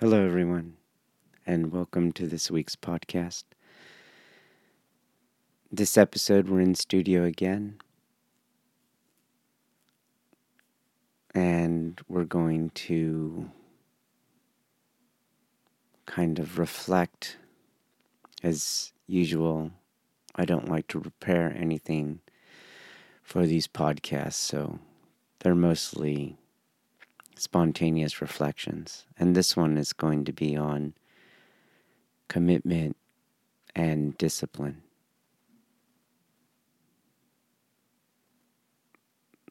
Hello, everyone, and welcome to this week's podcast. This episode, we're in studio again, and we're going to kind of reflect as usual, I don't like to prepare anything for these podcasts, so they're mostly spontaneous reflections. And this one is going to be on commitment and discipline.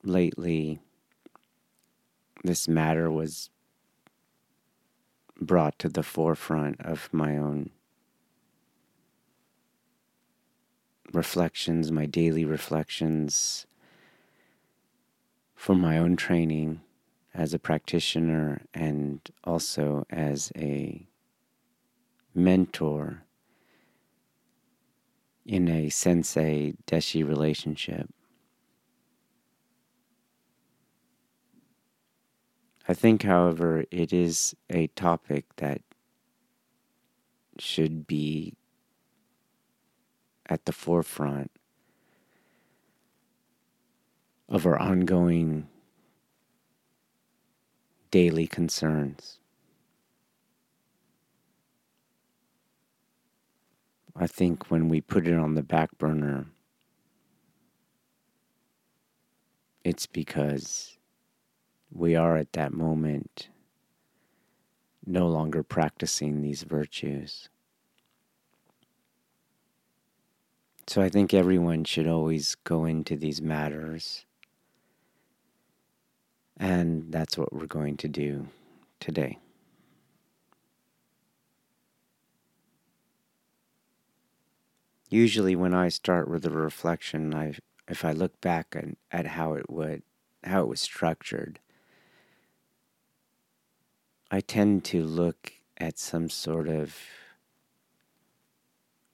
Lately, this matter was brought to the forefront of my own reflections, my daily reflections for my own training as a practitioner and also as a mentor in a sensei deshi relationship. I think, however, it is a topic that should be at the forefront of our ongoing daily concerns. I think when we put it on the back burner, it's because we are at that moment no longer practicing these virtues. So I think everyone should always go into these matters. And that's what we're going to do today. Usually, when I start with a reflection, I, if I look back at, at how it would, how it was structured, I tend to look at some sort of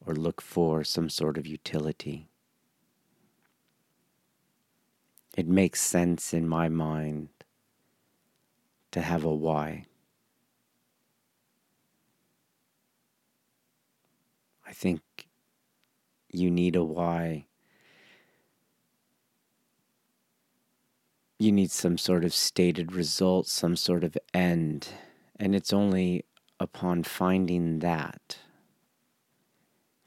or look for some sort of utility. It makes sense in my mind to have a why. I think you need a why. You need some sort of stated result, some sort of end. And it's only upon finding that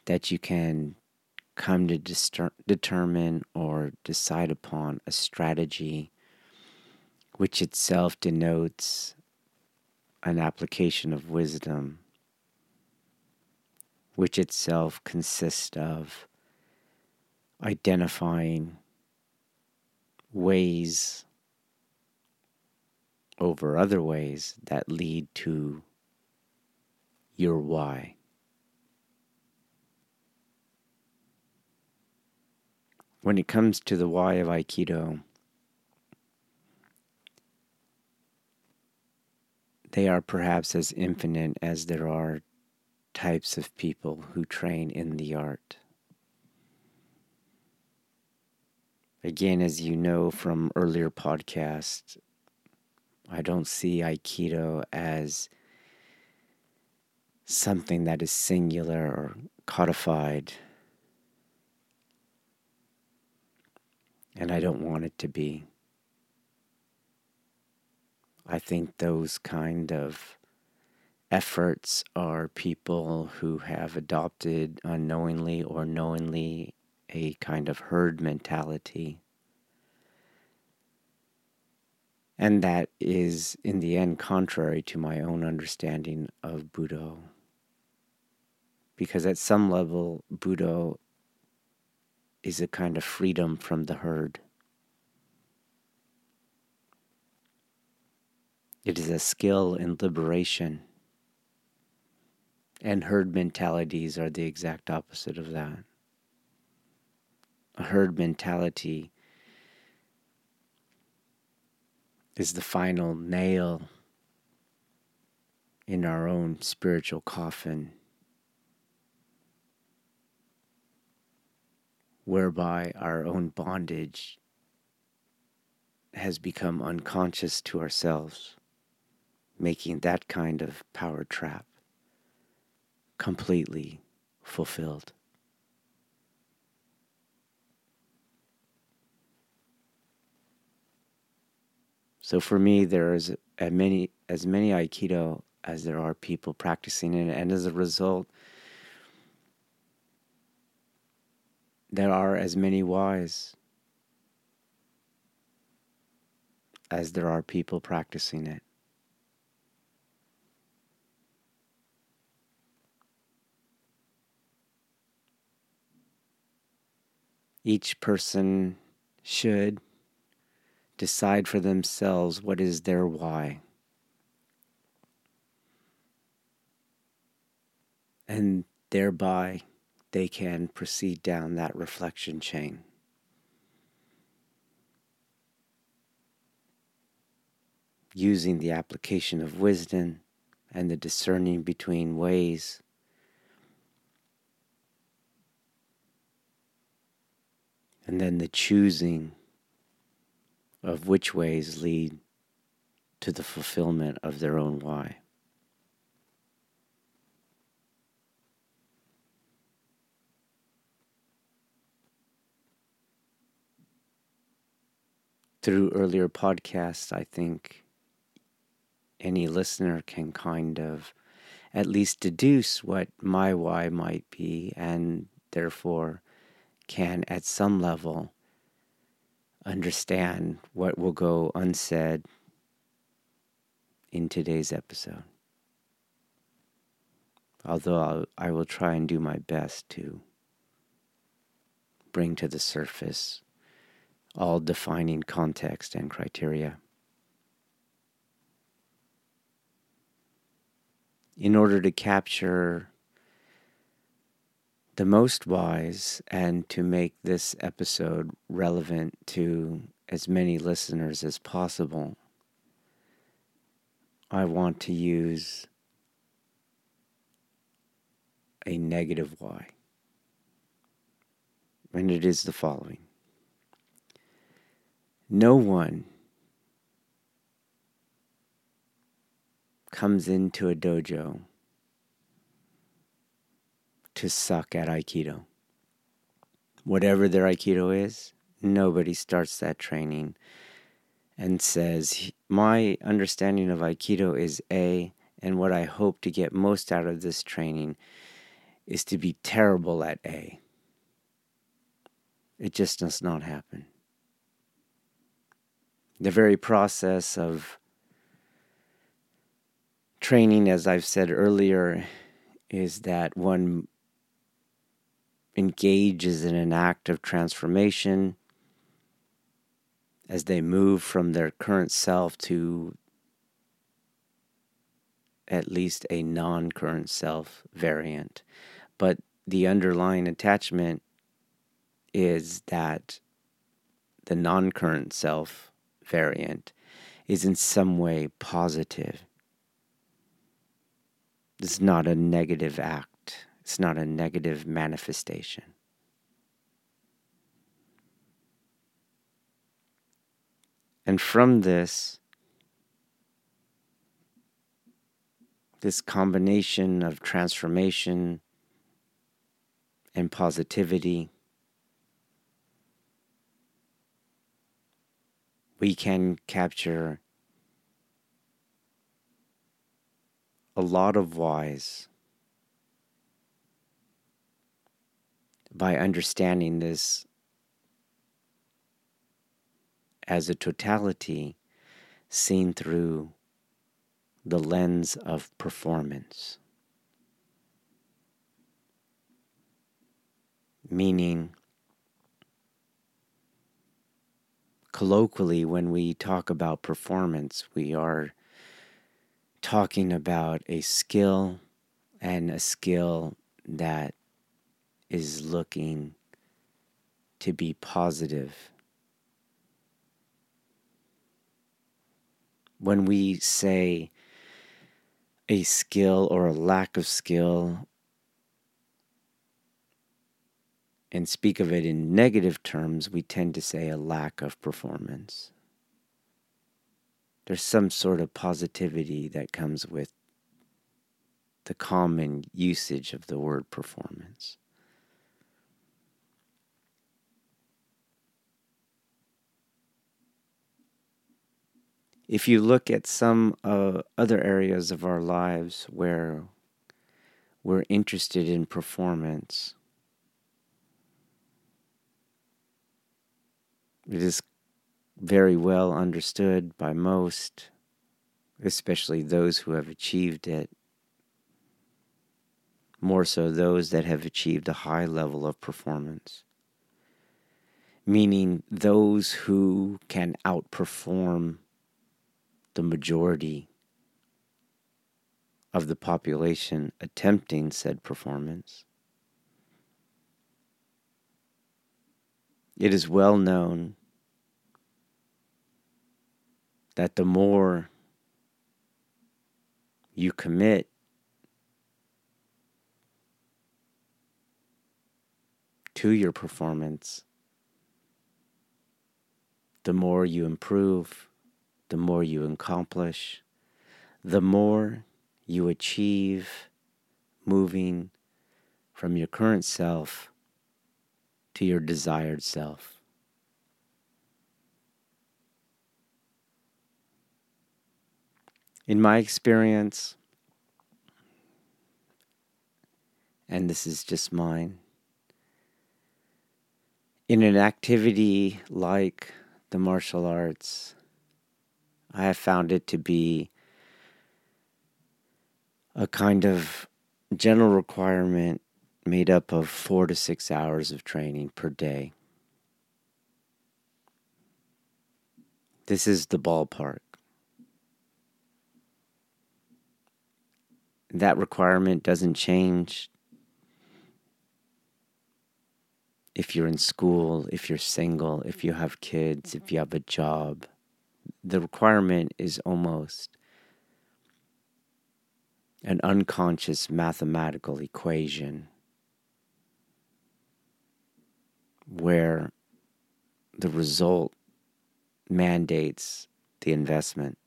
that you can come to dister- determine or decide upon a strategy which itself denotes an application of wisdom, which itself consists of identifying ways over other ways that lead to your why. when it comes to the why of Aikido, they are perhaps as infinite as there are types of people who train in the art. Again, as you know from earlier podcasts, I don't see Aikido as something that is singular or codified and I don't want it to be. I think those kind of efforts are people who have adopted unknowingly or knowingly a kind of herd mentality. And that is, in the end, contrary to my own understanding of Budo. Because at some level, Budo is a kind of freedom from the herd. It is a skill in liberation. And herd mentalities are the exact opposite of that. A herd mentality is the final nail in our own spiritual coffin, whereby our own bondage has become unconscious to ourselves, making that kind of power trap completely fulfilled. So for me, there is as many as many Aikido as there are people practicing it, and as a result, there are as many whys as there are people practicing it. Each person should decide for themselves what is their why. And thereby they can proceed down that reflection chain. Using the application of wisdom and the discerning between ways. And then the choosing of which ways lead to the fulfillment of their own why. Through earlier podcasts, I think any listener can kind of at least deduce what my why might be, and therefore can at some level understand what will go unsaid in today's episode. Although I'll, I will try and do my best to bring to the surface all defining context and criteria. In order to capture the most whys and to make this episode relevant to as many listeners as possible, I want to use a negative why. And it is the following No one comes into a dojo to suck at Aikido. Whatever their Aikido is, nobody starts that training and says, My understanding of Aikido is A, and what I hope to get most out of this training is to be terrible at A. It just does not happen. The very process of training, as I've said earlier, is that one engages in an act of transformation as they move from their current self to at least a non current self variant. But the underlying attachment is that the non current self variant is in some way positive. It's not a negative act. It's not a negative manifestation. And from this, this combination of transformation and positivity, we can capture a lot of whys by understanding this as a totality seen through the lens of performance. Meaning, colloquially, when we talk about performance, we are talking about a skill and a skill that is looking to be positive. When we say a skill or a lack of skill and speak of it in negative terms, we tend to say a lack of performance. There's some sort of positivity that comes with the common usage of the word performance. If you look at some uh, other areas of our lives where we're interested in performance, It is very well understood by most, especially those who have achieved it, more so those that have achieved a high level of performance, meaning those who can outperform the majority of the population attempting said performance. It is well known that the more you commit to your performance, the more you improve, the more you accomplish, the more you achieve moving from your current self to your desired self. In my experience, and this is just mine, in an activity like the martial arts, I have found it to be a kind of general requirement made up of four to six hours of training per day. This is the ballpark. That requirement doesn't change if you're in school, if you're single, if you have kids, if you have a job. The requirement is almost an unconscious mathematical equation where the result mandates the investment.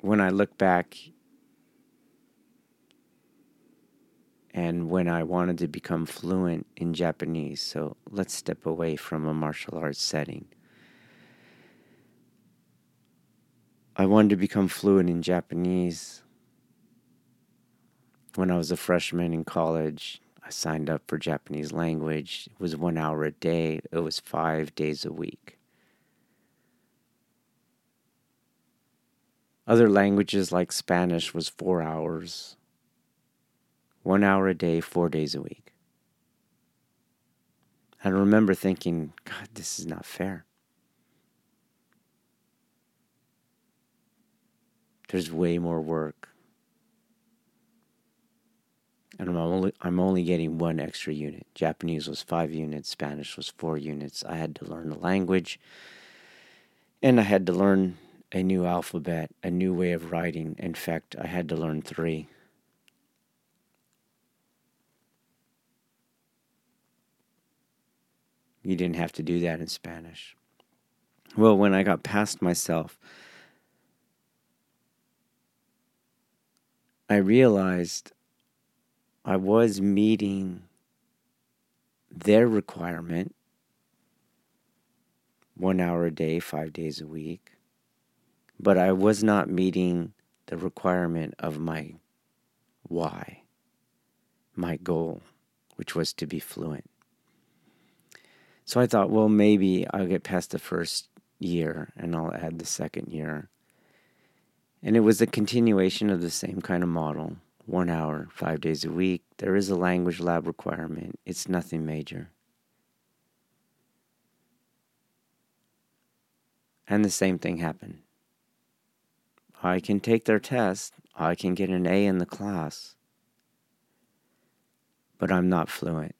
When I look back and when I wanted to become fluent in Japanese, so let's step away from a martial arts setting. I wanted to become fluent in Japanese. When I was a freshman in college, I signed up for Japanese language. It was one hour a day, it was five days a week. Other languages like Spanish was four hours, one hour a day, four days a week. I remember thinking, God, this is not fair. there's way more work. And I'm only I'm only getting one extra unit. Japanese was 5 units, Spanish was 4 units. I had to learn the language and I had to learn a new alphabet, a new way of writing. In fact, I had to learn 3. You didn't have to do that in Spanish. Well, when I got past myself, I realized I was meeting their requirement one hour a day, five days a week, but I was not meeting the requirement of my why, my goal, which was to be fluent. So I thought, well, maybe I'll get past the first year and I'll add the second year and it was a continuation of the same kind of model one hour, five days a week. There is a language lab requirement, it's nothing major. And the same thing happened. I can take their test, I can get an A in the class, but I'm not fluent.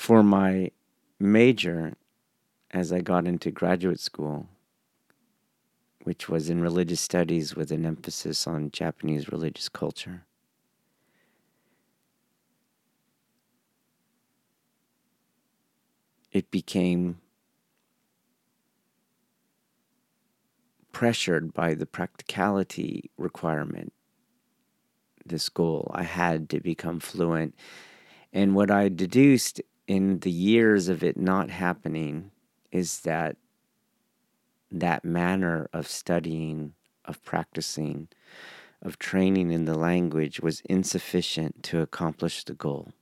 For my major, as I got into graduate school, which was in religious studies with an emphasis on Japanese religious culture. It became pressured by the practicality requirement, this goal. I had to become fluent. And what I deduced in the years of it not happening is that that manner of studying, of practicing, of training in the language was insufficient to accomplish the goal.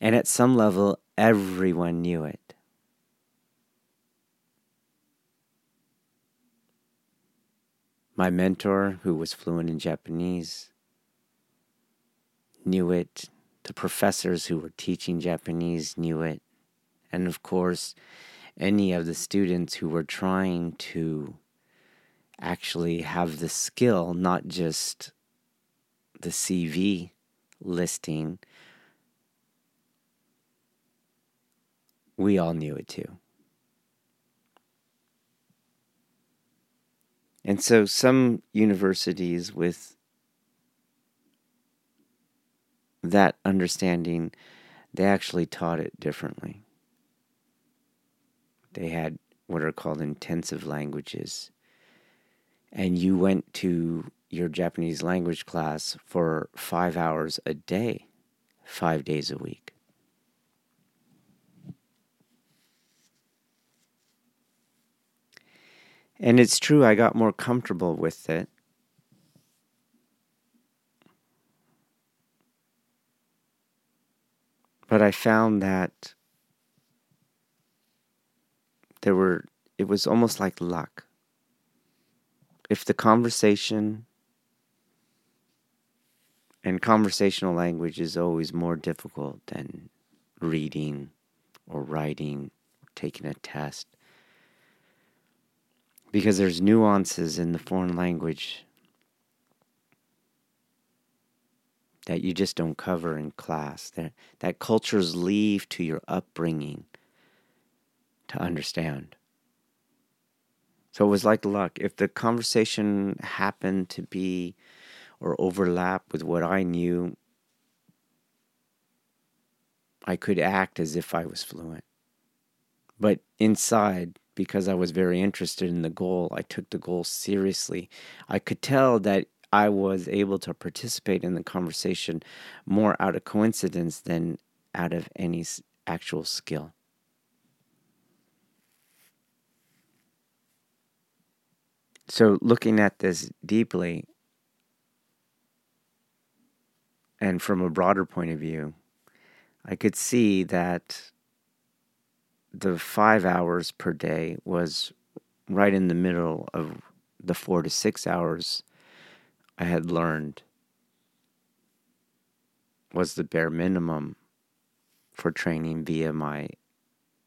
And at some level, everyone knew it. My mentor, who was fluent in Japanese, knew it. The professors who were teaching Japanese knew it and of course, any of the students who were trying to actually have the skill, not just the CV listing, we all knew it too. And so some universities with that understanding, they actually taught it differently. They had what are called intensive languages. And you went to your Japanese language class for five hours a day, five days a week. And it's true, I got more comfortable with it. But I found that there were it was almost like luck. If the conversation and conversational language is always more difficult than reading or writing or taking a test because there's nuances in the foreign language that you just don't cover in class that that cultures leave to your upbringing to understand. So it was like luck. If the conversation happened to be or overlap with what I knew, I could act as if I was fluent. But inside, because I was very interested in the goal, I took the goal seriously. I could tell that I was able to participate in the conversation more out of coincidence than out of any actual skill. So, looking at this deeply and from a broader point of view, I could see that the five hours per day was right in the middle of the four to six hours I had learned was the bare minimum for training via my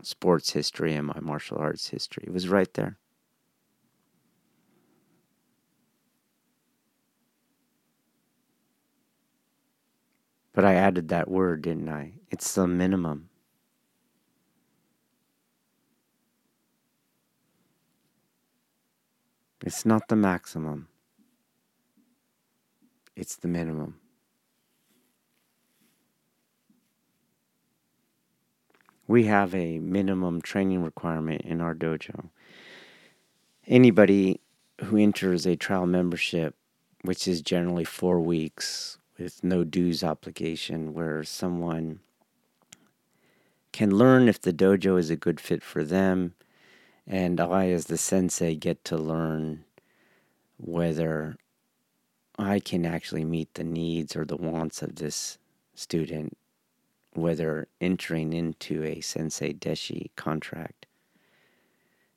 sports history and my martial arts history. It was right there. But I added that word, didn't I? It's the minimum. It's not the maximum. It's the minimum. We have a minimum training requirement in our dojo. Anybody who enters a trial membership, which is generally four weeks, with no dues obligation, where someone can learn if the dojo is a good fit for them, and I, as the sensei, get to learn whether I can actually meet the needs or the wants of this student, whether entering into a sensei deshi contract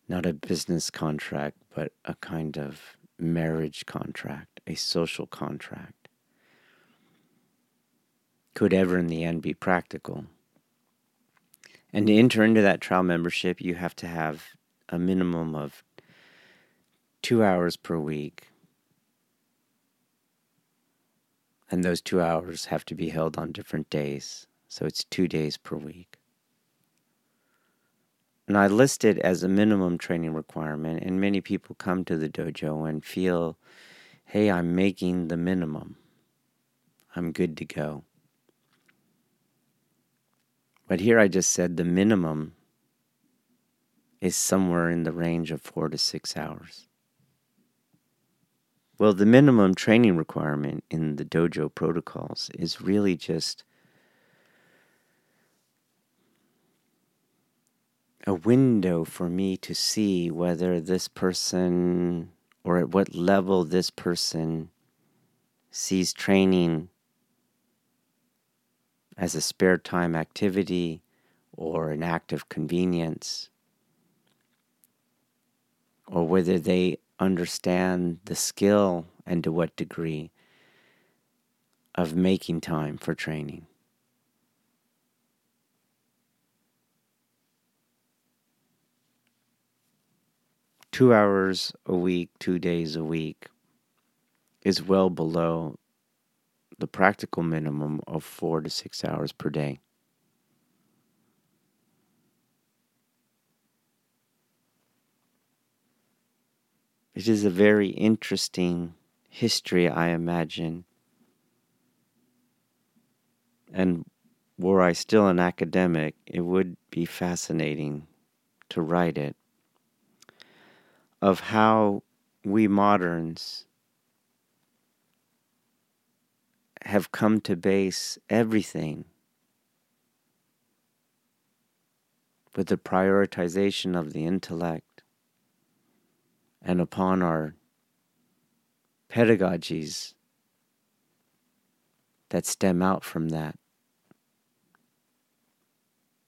not a business contract, but a kind of marriage contract, a social contract, could ever in the end be practical. And to enter into that trial membership, you have to have a minimum of two hours per week. And those two hours have to be held on different days. So it's two days per week. And I list it as a minimum training requirement, and many people come to the dojo and feel, hey, I'm making the minimum. I'm good to go. But here I just said the minimum is somewhere in the range of four to six hours. Well, the minimum training requirement in the dojo protocols is really just a window for me to see whether this person or at what level this person sees training as a spare time activity or an act of convenience, or whether they understand the skill and to what degree of making time for training. two hours a week, two days a week, is well below the practical minimum of four to six hours per day. It is a very interesting history, I imagine. And were I still an academic, it would be fascinating to write it of how we moderns have come to base everything with the prioritization of the intellect and upon our pedagogies that stem out from that.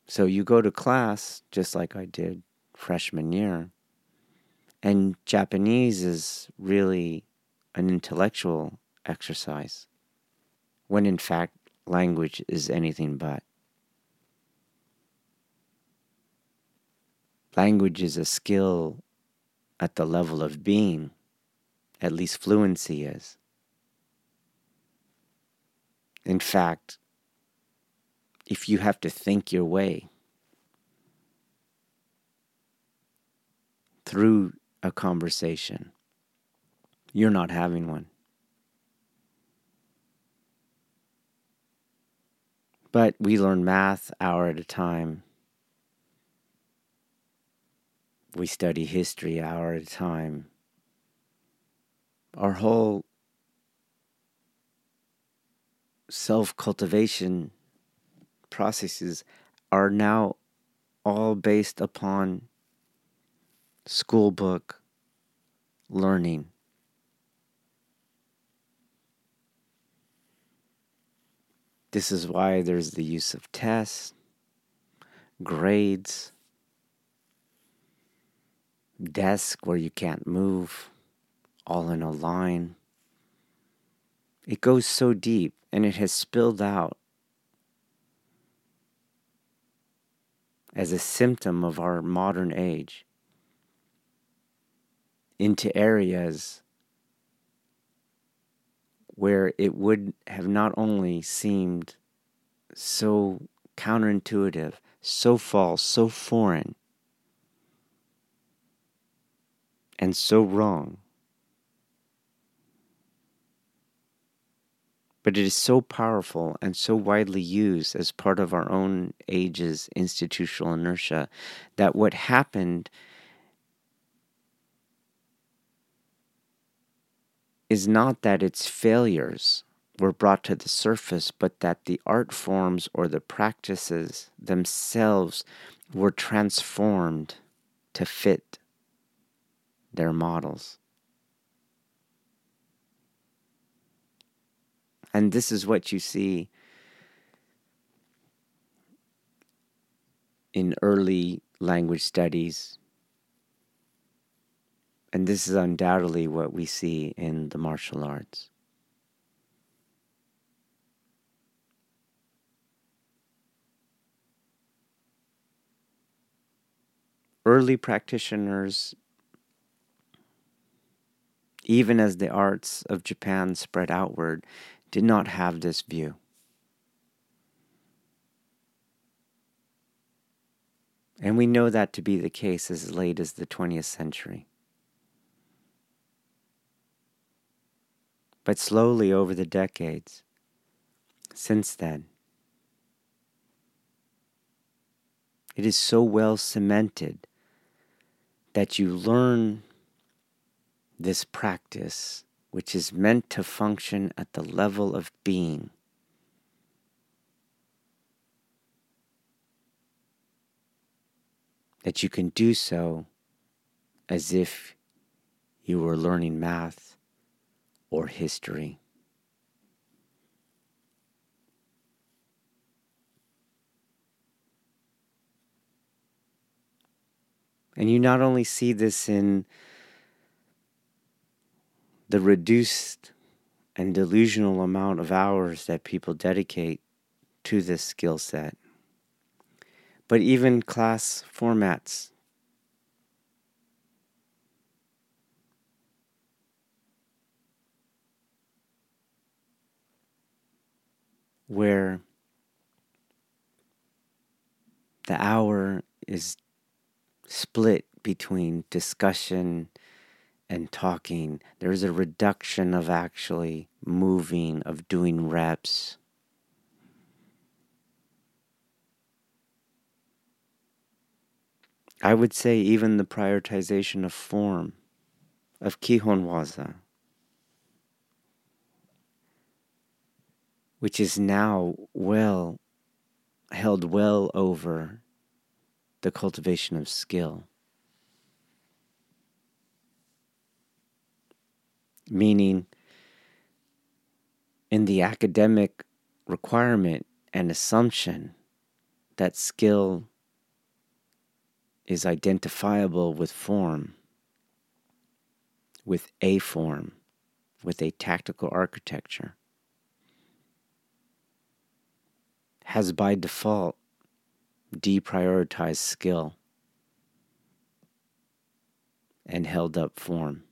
So you go to class just like I did freshman year and Japanese is really an intellectual exercise, when in fact, language is anything but. Language is a skill at the level of being, at least fluency is. In fact, if you have to think your way through a conversation. You're not having one. But we learn math hour at a time. We study history hour at a time. Our whole self cultivation processes are now all based upon school book learning. This is why there's the use of tests, grades, desk where you can't move, all in a line. It goes so deep and it has spilled out as a symptom of our modern age into areas where it would have not only seemed so counterintuitive, so false, so foreign, and so wrong. But it is so powerful and so widely used as part of our own age's institutional inertia that what happened is not that its failures were brought to the surface, but that the art forms or the practices themselves were transformed to fit their models. And this is what you see in early language studies And this is undoubtedly what we see in the martial arts. Early practitioners, even as the arts of Japan spread outward, did not have this view. And we know that to be the case as late as the 20th century. But slowly over the decades, since then, it is so well cemented that you learn this practice, which is meant to function at the level of being that you can do so as if you were learning math or history. And you not only see this in the reduced and delusional amount of hours that people dedicate to this skill set, but even class formats. Where the hour is split between discussion and talking. There's a reduction of actually moving, of doing reps. I would say even the prioritization of form, of Kihon Waza, which is now well held well over the cultivation of skill. Meaning, in the academic requirement and assumption that skill is identifiable with form, with a form, with a tactical architecture, has by default deprioritized skill and held up form.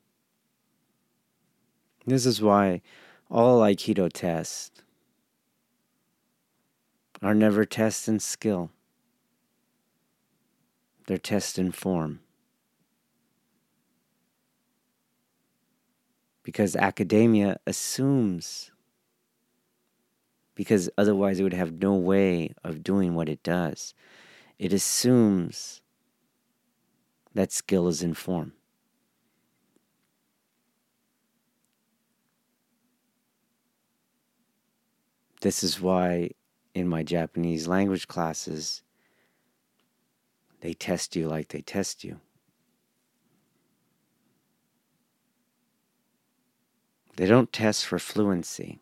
This is why all Aikido tests are never tests in skill they're tests in form. Because academia assumes, because otherwise it would have no way of doing what it does, it assumes that skill is in form. This is why in my Japanese language classes, they test you like they test you. They don't test for fluency.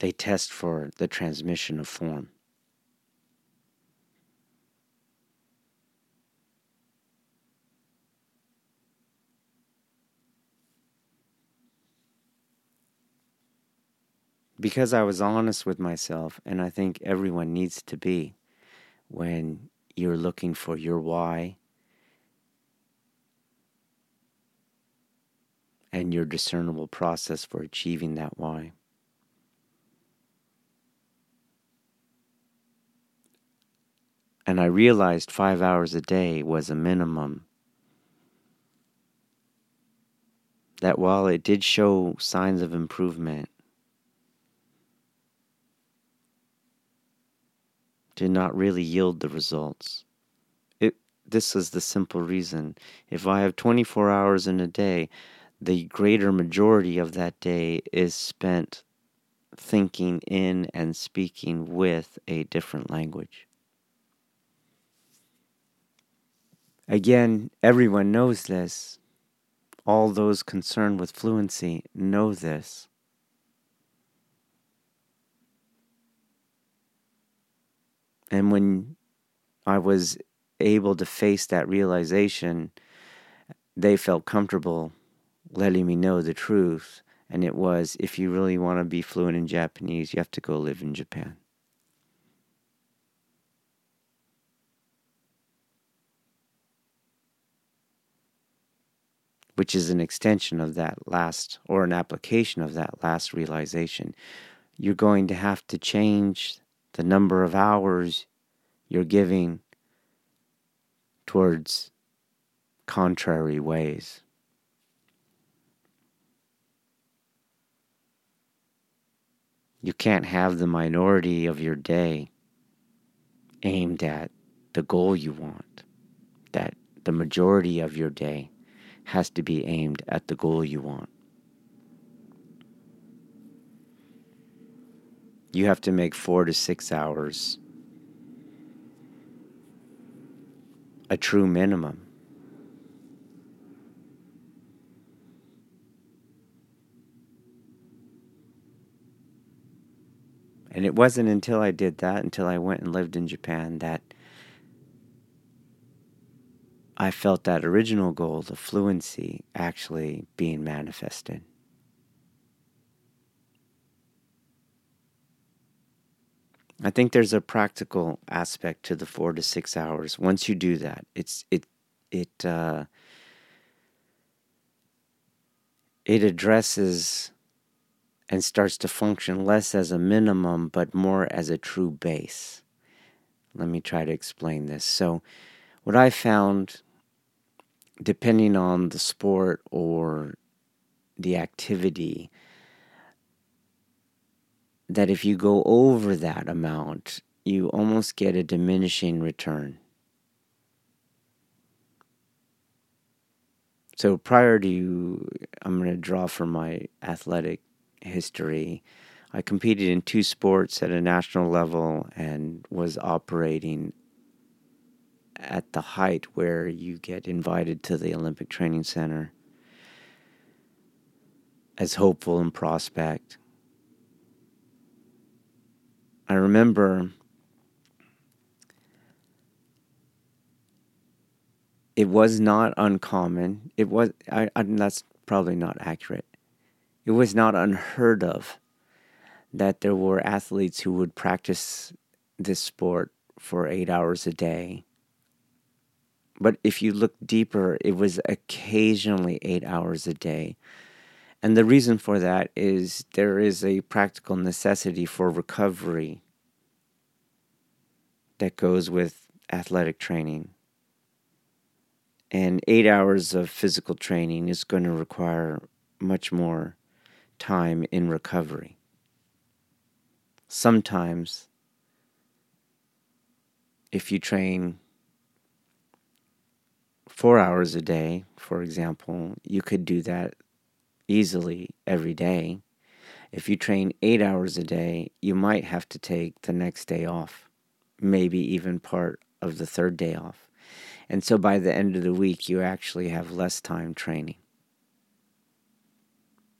They test for the transmission of form. Because I was honest with myself, and I think everyone needs to be when you're looking for your why and your discernible process for achieving that why. And I realized five hours a day was a minimum. That while it did show signs of improvement, did not really yield the results. It, this is the simple reason. If I have 24 hours in a day, the greater majority of that day is spent thinking in and speaking with a different language. Again, everyone knows this. All those concerned with fluency know this. And when I was able to face that realization, they felt comfortable letting me know the truth. And it was if you really want to be fluent in Japanese, you have to go live in Japan. Which is an extension of that last, or an application of that last realization. You're going to have to change the number of hours you're giving towards contrary ways. You can't have the minority of your day aimed at the goal you want. That the majority of your day has to be aimed at the goal you want. You have to make four to six hours a true minimum. And it wasn't until I did that, until I went and lived in Japan, that I felt that original goal, the fluency, actually being manifested. I think there's a practical aspect to the four to six hours. Once you do that, it's it it uh, it addresses and starts to function less as a minimum, but more as a true base. Let me try to explain this. So, what I found, depending on the sport or the activity, that if you go over that amount, you almost get a diminishing return. So prior to, I'm going to draw from my athletic history. I competed in two sports at a national level and was operating at the height where you get invited to the Olympic Training Center as hopeful and prospect. I remember it was not uncommon. It was I, I that's probably not accurate. It was not unheard of that there were athletes who would practice this sport for eight hours a day. But if you look deeper, it was occasionally eight hours a day. And the reason for that is there is a practical necessity for recovery that goes with athletic training. And eight hours of physical training is going to require much more time in recovery. Sometimes, if you train four hours a day, for example, you could do that easily every day. If you train eight hours a day, you might have to take the next day off, maybe even part of the third day off. And so by the end of the week, you actually have less time training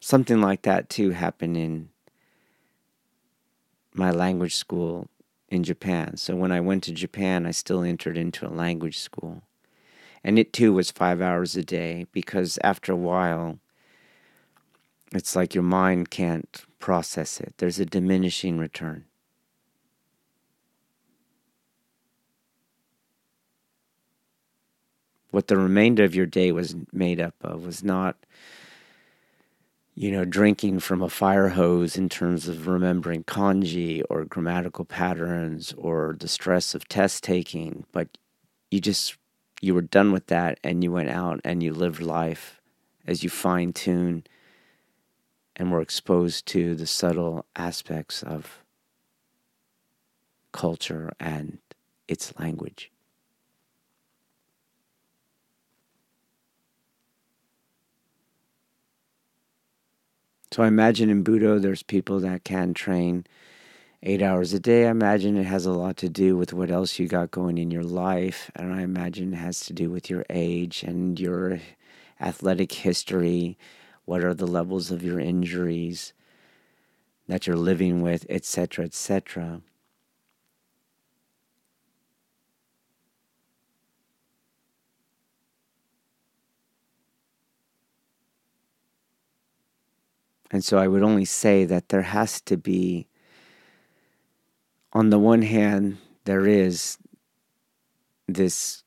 something like that too happened in my language school in Japan. So when I went to Japan, I still entered into a language school. And it too was five hours a day because after a while, it's like your mind can't process it. There's a diminishing return. What the remainder of your day was made up of was not you know, drinking from a fire hose in terms of remembering kanji or grammatical patterns or the stress of test taking, but you just you were done with that and you went out and you lived life as you fine tune and we're exposed to the subtle aspects of culture and its language. So I imagine in Budo, there's people that can train eight hours a day. I imagine it has a lot to do with what else you got going in your life. And I imagine it has to do with your age and your athletic history what are the levels of your injuries that you're living with, etc., etc. And so I would only say that there has to be, on the one hand, there is this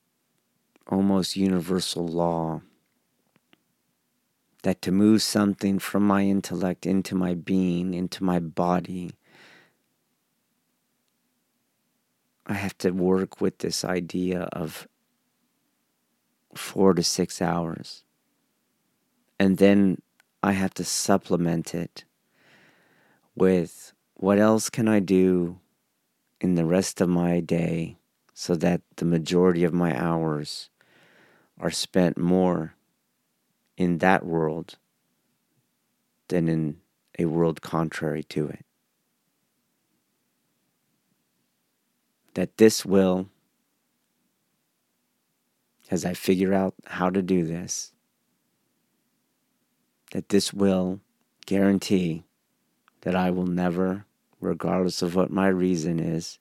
almost universal law that to move something from my intellect into my being, into my body, I have to work with this idea of four to six hours. And then I have to supplement it with what else can I do in the rest of my day so that the majority of my hours are spent more in that world than in a world contrary to it. That this will, as I figure out how to do this, that this will guarantee that I will never, regardless of what my reason is,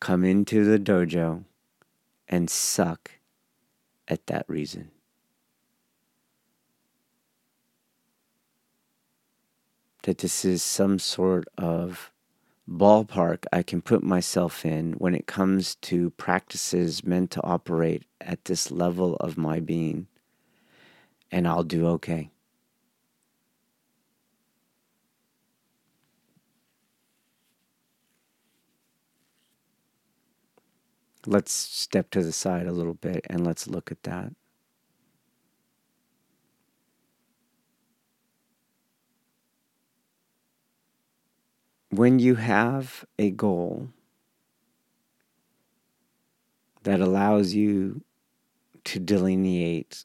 come into the dojo and suck at that reason. That this is some sort of ballpark I can put myself in when it comes to practices meant to operate at this level of my being, and I'll do okay. Let's step to the side a little bit and let's look at that. When you have a goal that allows you to delineate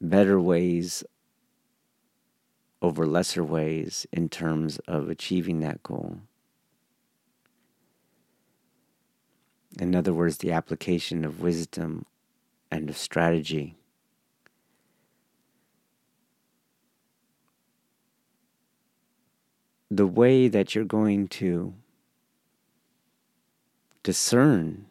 better ways over lesser ways in terms of achieving that goal In other words, the application of wisdom and of strategy. The way that you're going to discern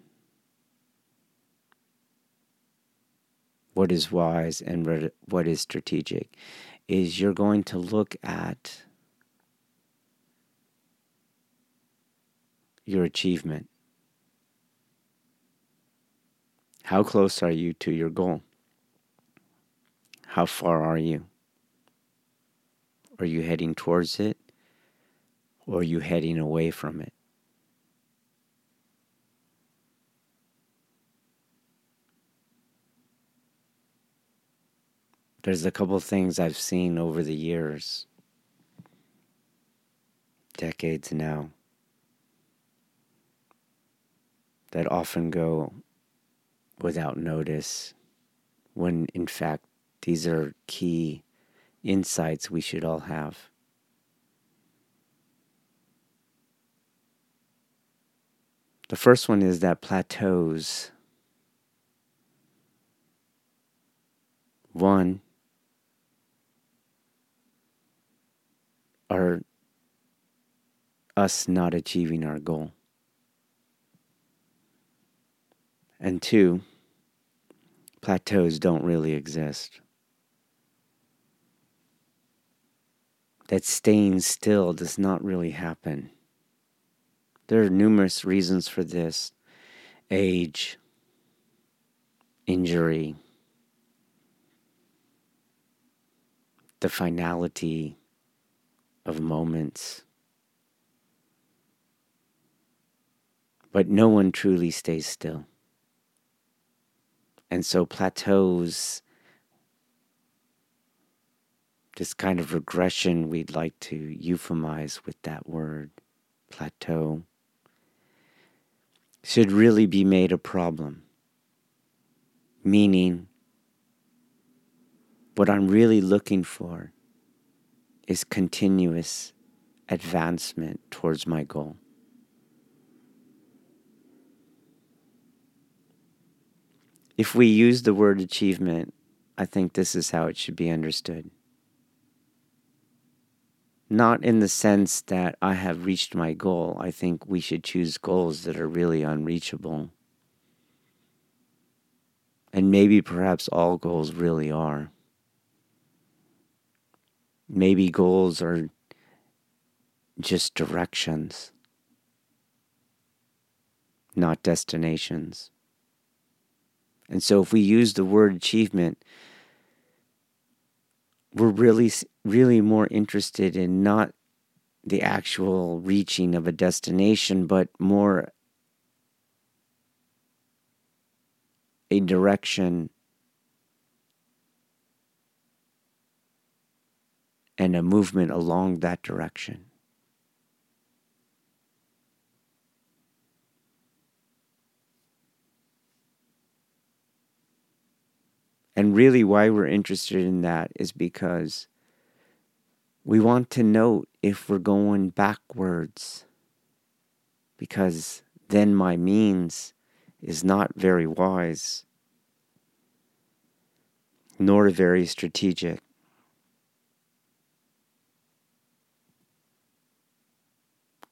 what is wise and what is strategic is you're going to look at your achievement. How close are you to your goal? How far are you? Are you heading towards it? Or are you heading away from it? There's a couple things I've seen over the years, decades now, that often go without notice when in fact these are key insights we should all have. The first one is that plateaus, one, are us not achieving our goal. And two, plateaus don't really exist. That staying still does not really happen. There are numerous reasons for this age, injury, the finality of moments. But no one truly stays still. And so plateaus, this kind of regression we'd like to euphemize with that word, plateau, should really be made a problem. Meaning, what I'm really looking for is continuous advancement towards my goal. if we use the word achievement, I think this is how it should be understood. Not in the sense that I have reached my goal. I think we should choose goals that are really unreachable. And maybe perhaps all goals really are. maybe goals are just directions, not destinations. And so if we use the word achievement, we're really, really more interested in not the actual reaching of a destination, but more a direction and a movement along that direction. And really, why we're interested in that is because we want to note if we're going backwards, because then my means is not very wise, nor very strategic.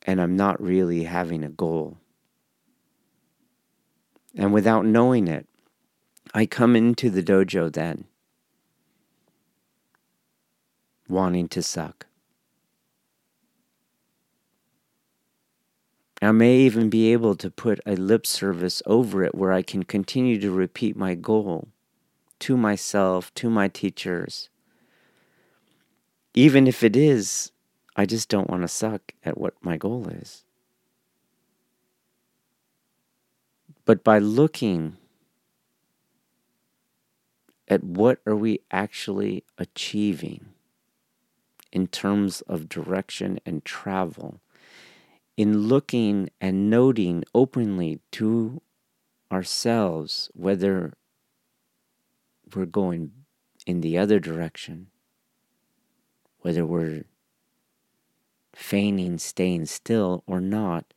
And I'm not really having a goal. And without knowing it, I come into the dojo then wanting to suck. I may even be able to put a lip service over it where I can continue to repeat my goal to myself, to my teachers. Even if it is, I just don't want to suck at what my goal is. But by looking at what are we actually achieving in terms of direction and travel, in looking and noting openly to ourselves whether we're going in the other direction, whether we're feigning staying still or not,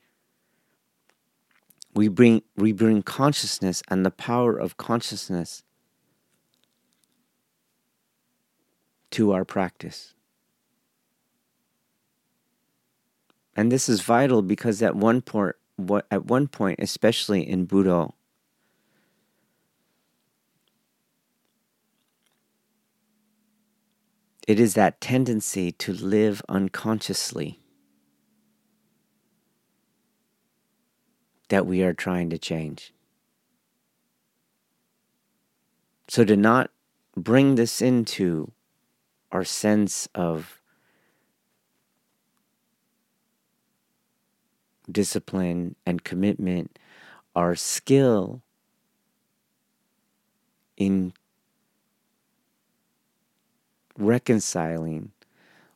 we bring, we bring consciousness and the power of consciousness to our practice. And this is vital because at one point, what at one point, especially in Budo, it is that tendency to live unconsciously that we are trying to change. So to not bring this into our sense of discipline and commitment, our skill in reconciling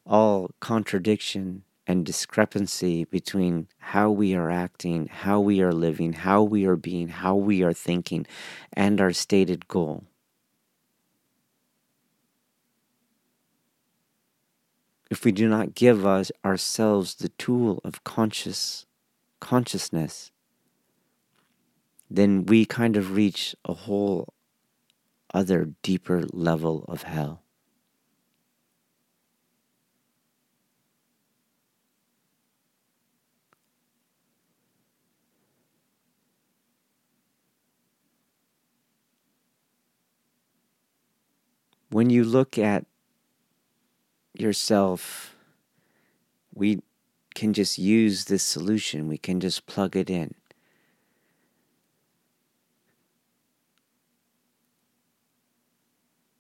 all contradiction and discrepancy between how we are acting, how we are living, how we are being, how we are thinking, and our stated goal. if we do not give us ourselves the tool of conscious consciousness, then we kind of reach a whole other deeper level of hell. When you look at yourself, we can just use this solution, we can just plug it in.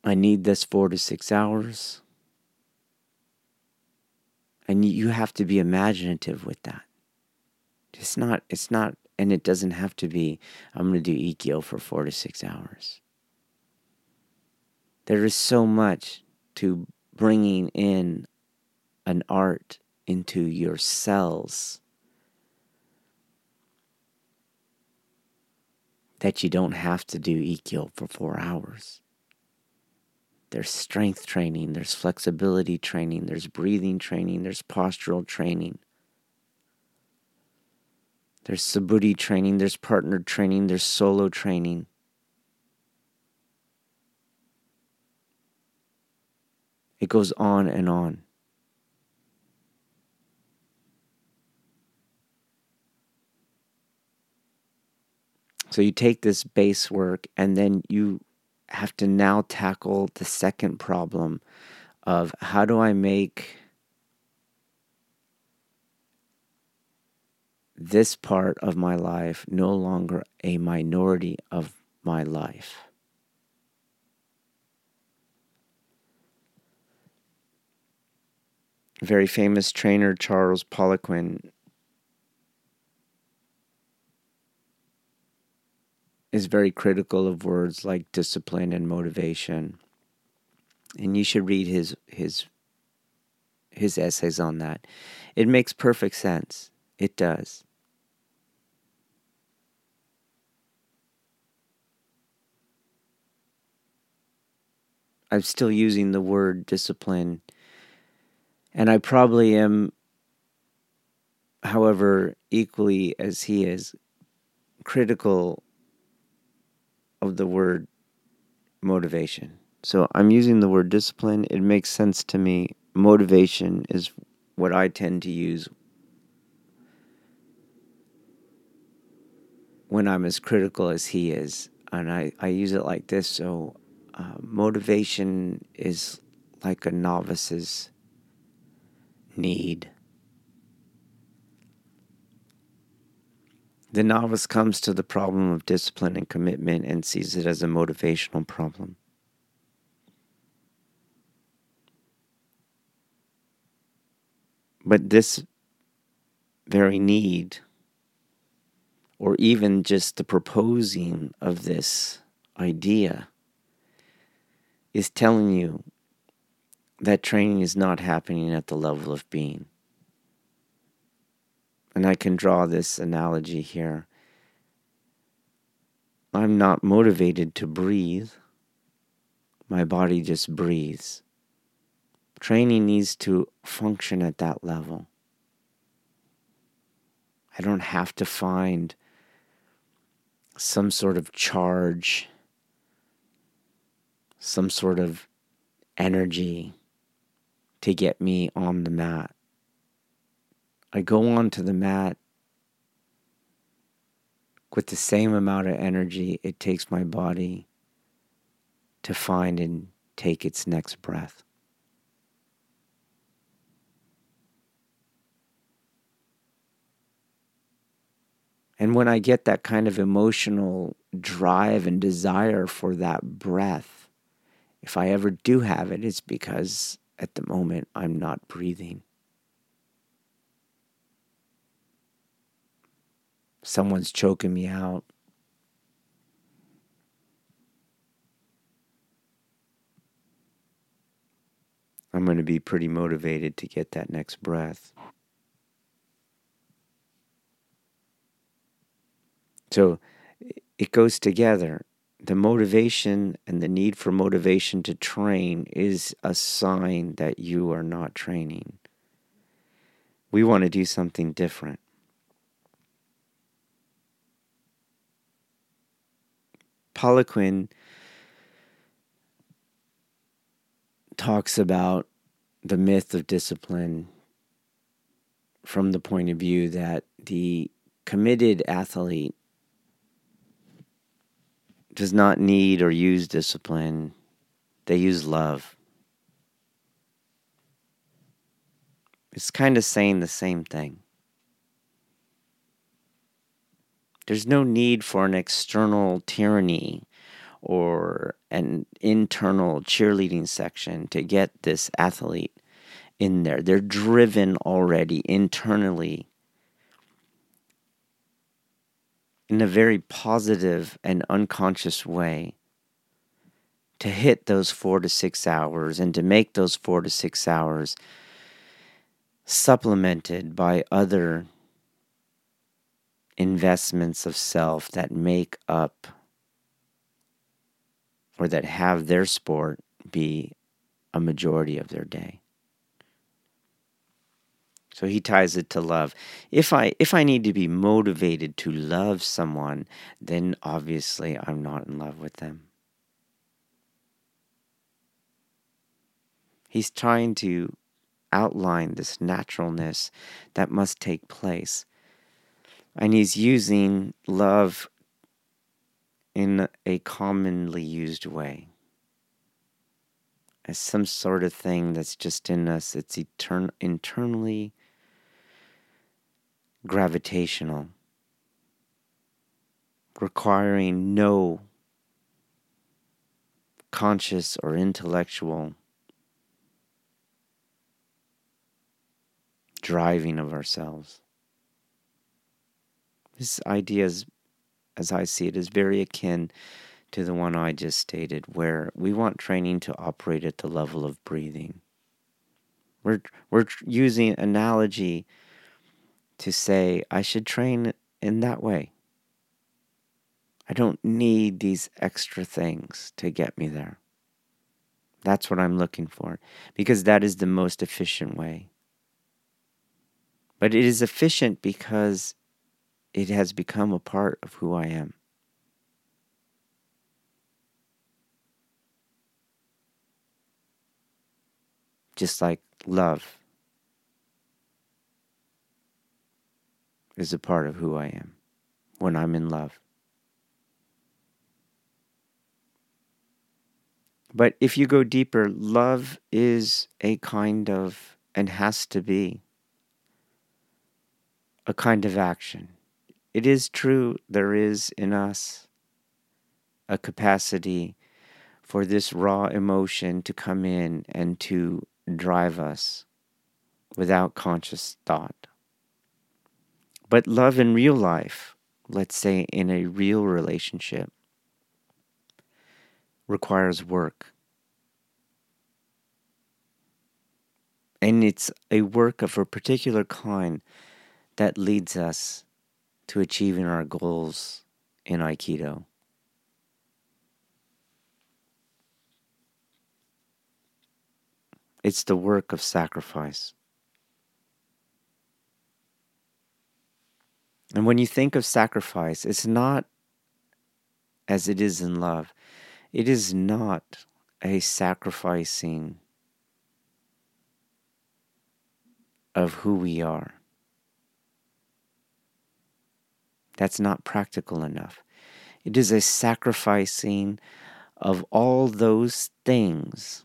I need this four to six hours. And you have to be imaginative with that. It's not, it's not, and it doesn't have to be, I'm going to do Ikkyo for four to six hours. There is so much to bringing in an art into your cells that you don't have to do Ikkyo for four hours. There's strength training, there's flexibility training, there's breathing training, there's postural training. There's suburi training, there's partner training, there's solo training. It goes on and on. So you take this base work and then you have to now tackle the second problem of how do I make this part of my life no longer a minority of my life. Very famous trainer Charles Poliquin is very critical of words like discipline and motivation. And you should read his his his essays on that. It makes perfect sense. It does. I'm still using the word discipline. And I probably am, however, equally as he is, critical of the word motivation. So I'm using the word discipline. It makes sense to me. Motivation is what I tend to use when I'm as critical as he is. And I, I use it like this. So uh, motivation is like a novice's need. The novice comes to the problem of discipline and commitment and sees it as a motivational problem. But this very need, or even just the proposing of this idea, is telling you that training is not happening at the level of being. And I can draw this analogy here. I'm not motivated to breathe. My body just breathes. Training needs to function at that level. I don't have to find some sort of charge some sort of energy to get me on the mat. I go onto the mat with the same amount of energy it takes my body to find and take its next breath. And when I get that kind of emotional drive and desire for that breath, if I ever do have it, it's because at the moment I'm not breathing. Someone's choking me out. I'm going to be pretty motivated to get that next breath. So it goes together the motivation and the need for motivation to train is a sign that you are not training. We want to do something different. Poliquin talks about the myth of discipline from the point of view that the committed athlete does not need or use discipline, they use love. It's kind of saying the same thing. There's no need for an external tyranny or an internal cheerleading section to get this athlete in there. They're driven already internally in a very positive and unconscious way to hit those four to six hours and to make those four to six hours supplemented by other investments of self that make up or that have their sport be a majority of their day. So he ties it to love. If I if I need to be motivated to love someone, then obviously I'm not in love with them. He's trying to outline this naturalness that must take place. And he's using love in a commonly used way. as some sort of thing that's just in us. It's etern- internally gravitational, requiring no conscious or intellectual driving of ourselves. This idea, is, as I see it, is very akin to the one I just stated, where we want training to operate at the level of breathing. We're, we're using analogy to say, I should train in that way. I don't need these extra things to get me there. That's what I'm looking for because that is the most efficient way. But it is efficient because it has become a part of who I am. Just like love is a part of who I am when I'm in love. But if you go deeper, love is a kind of, and has to be, a kind of action. It is true, there is in us a capacity for this raw emotion to come in and to drive us without conscious thought. But love in real life, let's say in a real relationship, requires work. And it's a work of a particular kind that leads us to achieving our goals in Aikido. It's the work of sacrifice. And when you think of sacrifice, it's not as it is in love. It is not a sacrificing of who we are. That's not practical enough. It is a sacrificing of all those things,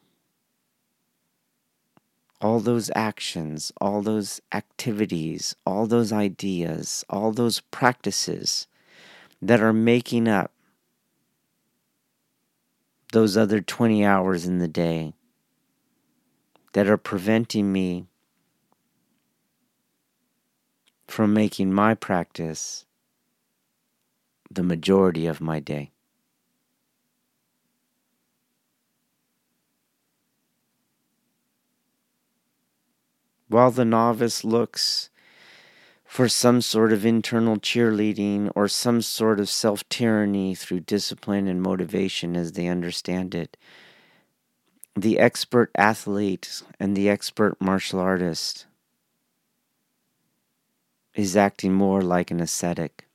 all those actions, all those activities, all those ideas, all those practices that are making up those other 20 hours in the day that are preventing me from making my practice the majority of my day. While the novice looks for some sort of internal cheerleading or some sort of self tyranny through discipline and motivation as they understand it, the expert athlete and the expert martial artist is acting more like an ascetic.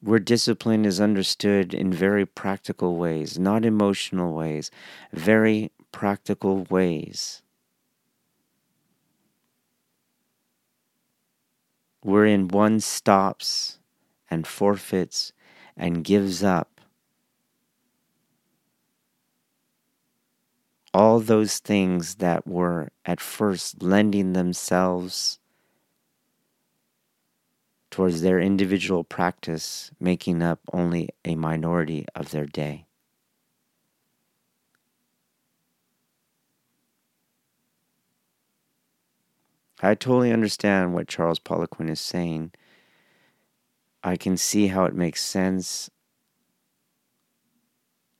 Where discipline is understood in very practical ways, not emotional ways, very practical ways. Wherein one stops and forfeits and gives up all those things that were at first lending themselves towards their individual practice making up only a minority of their day. I totally understand what Charles Poliquin is saying. I can see how it makes sense.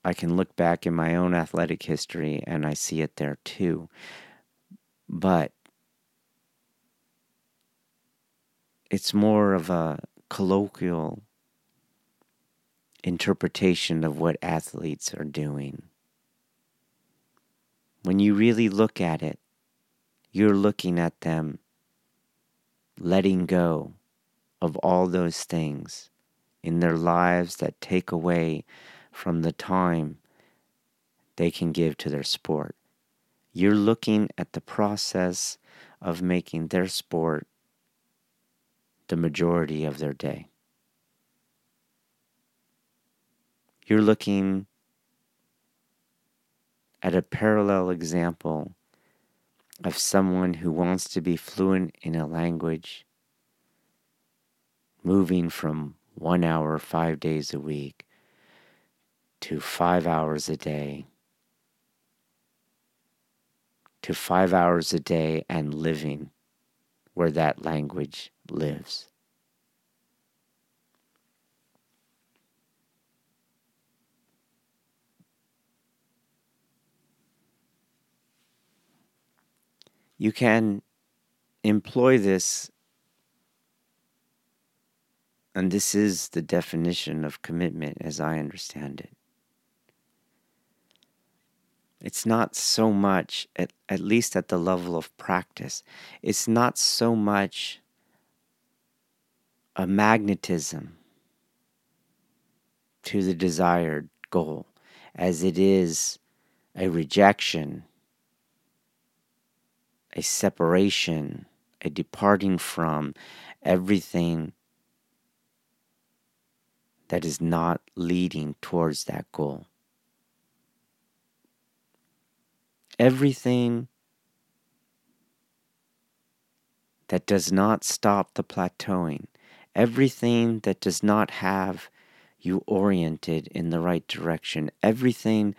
I can look back in my own athletic history and I see it there too. But it's more of a colloquial interpretation of what athletes are doing. When you really look at it, you're looking at them letting go of all those things in their lives that take away from the time they can give to their sport. You're looking at the process of making their sport the majority of their day. You're looking at a parallel example of someone who wants to be fluent in a language, moving from one hour, five days a week, to five hours a day, to five hours a day and living where that language lives. You can employ this, and this is the definition of commitment as I understand it. It's not so much, at, at least at the level of practice, it's not so much a magnetism to the desired goal as it is a rejection a separation, a departing from everything that is not leading towards that goal. Everything that does not stop the plateauing, everything that does not have you oriented in the right direction, everything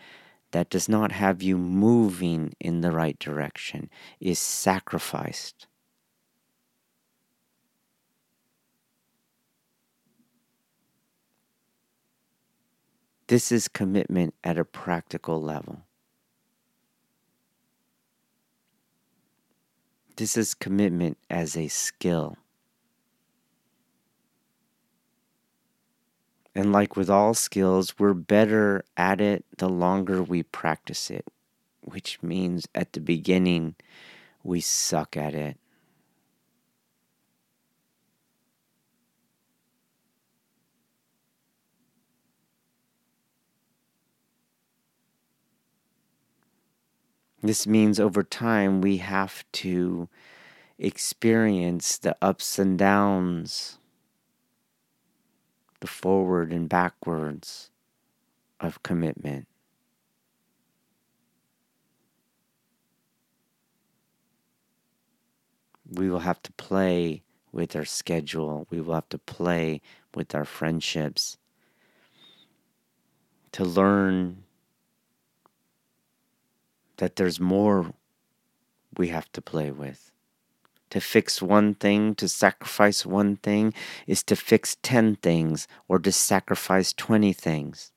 that does not have you moving in the right direction is sacrificed. This is commitment at a practical level. This is commitment as a skill. And like with all skills, we're better at it the longer we practice it, which means at the beginning, we suck at it. This means over time we have to experience the ups and downs the forward and backwards of commitment. We will have to play with our schedule. We will have to play with our friendships to learn that there's more we have to play with. To fix one thing, to sacrifice one thing, is to fix 10 things or to sacrifice 20 things.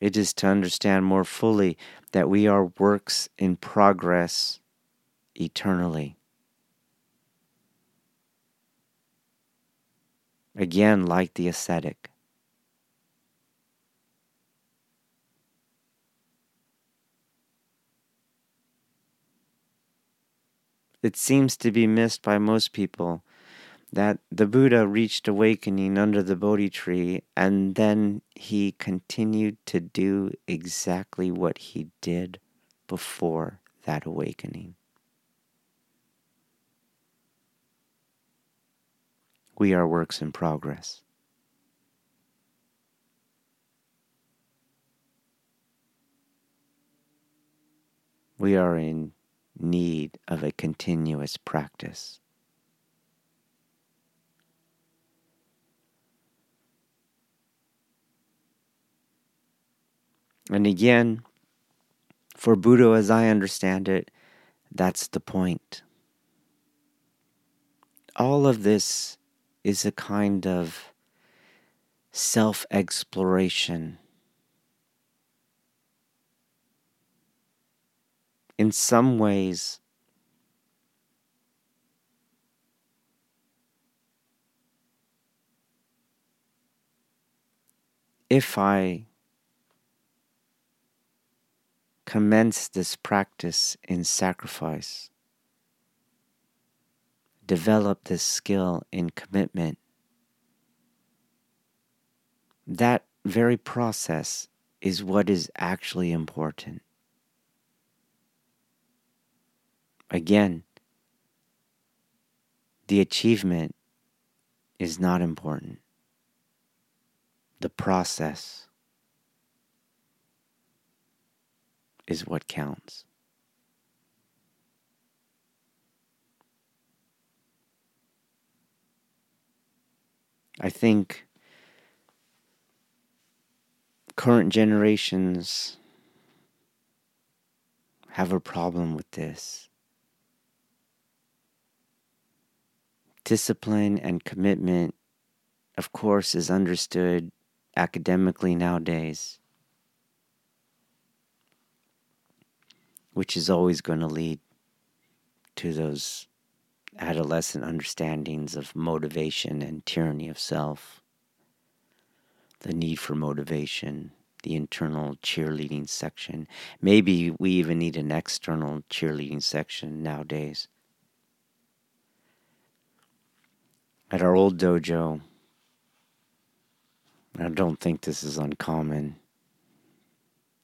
It is to understand more fully that we are works in progress eternally. Again, like the ascetic. It seems to be missed by most people that the Buddha reached awakening under the Bodhi tree and then he continued to do exactly what he did before that awakening. We are works in progress. We are in need of a continuous practice. And again, for Buddha, as I understand it, that's the point. All of this is a kind of self exploration in some ways, if I commence this practice in sacrifice, develop this skill in commitment, that very process is what is actually important. Again, the achievement is not important. The process is what counts. I think current generations have a problem with this. Discipline and commitment, of course, is understood academically nowadays, which is always going to lead to those adolescent understandings of motivation and tyranny of self, the need for motivation, the internal cheerleading section. Maybe we even need an external cheerleading section nowadays. At our old dojo, I don't think this is uncommon.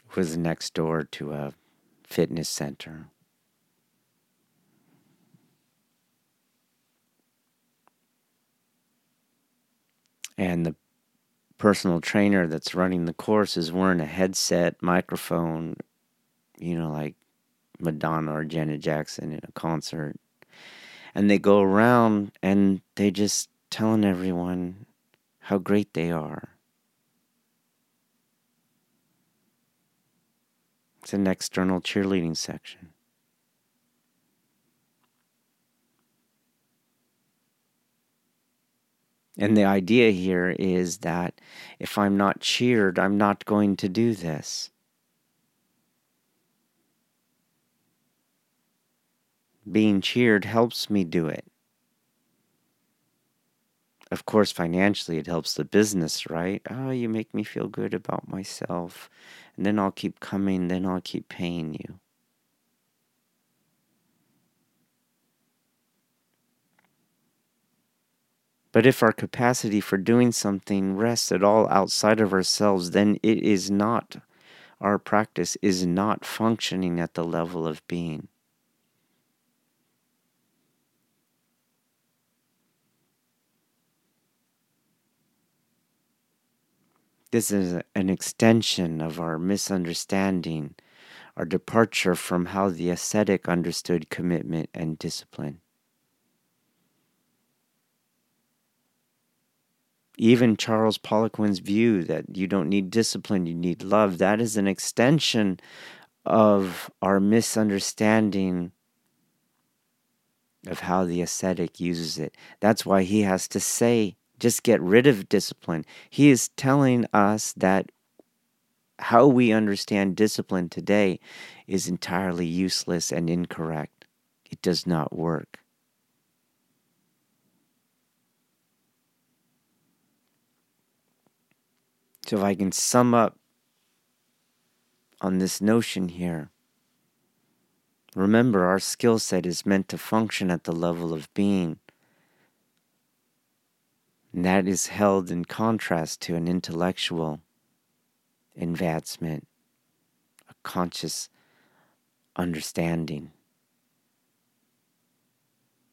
It was next door to a fitness center. And the personal trainer that's running the course is wearing a headset, microphone, you know, like Madonna or Janet Jackson in a concert. And they go around and they just telling everyone how great they are. It's an external cheerleading section. And the idea here is that if I'm not cheered, I'm not going to do this. Being cheered helps me do it. Of course, financially, it helps the business, right? Oh, you make me feel good about myself. And then I'll keep coming, then I'll keep paying you. But if our capacity for doing something rests at all outside of ourselves, then it is not, our practice is not functioning at the level of being. This is an extension of our misunderstanding, our departure from how the ascetic understood commitment and discipline. even Charles Poliquin's view that you don't need discipline, you need love, that is an extension of our misunderstanding of how the ascetic uses it. That's why he has to say, just get rid of discipline. He is telling us that how we understand discipline today is entirely useless and incorrect. It does not work. So, if I can sum up on this notion here, remember our skill set is meant to function at the level of being. And that is held in contrast to an intellectual advancement, a conscious understanding.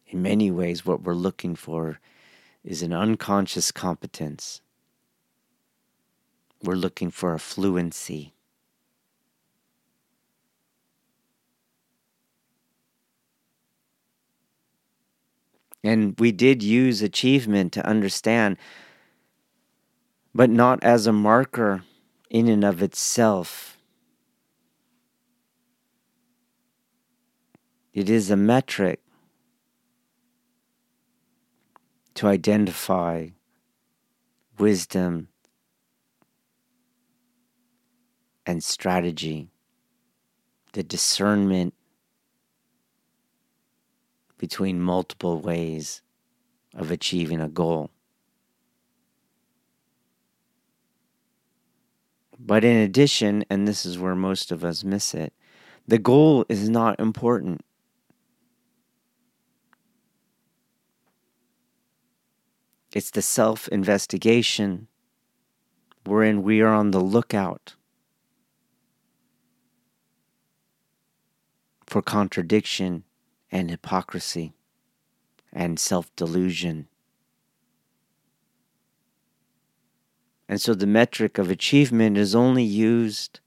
In many ways, what we're looking for is an unconscious competence we're looking for a fluency. And we did use achievement to understand, but not as a marker in and of itself. It is a metric to identify wisdom and strategy, the discernment between multiple ways of achieving a goal. But in addition, and this is where most of us miss it, the goal is not important. It's the self investigation wherein we are on the lookout for contradiction and hypocrisy, and self delusion. And so the metric of achievement is only used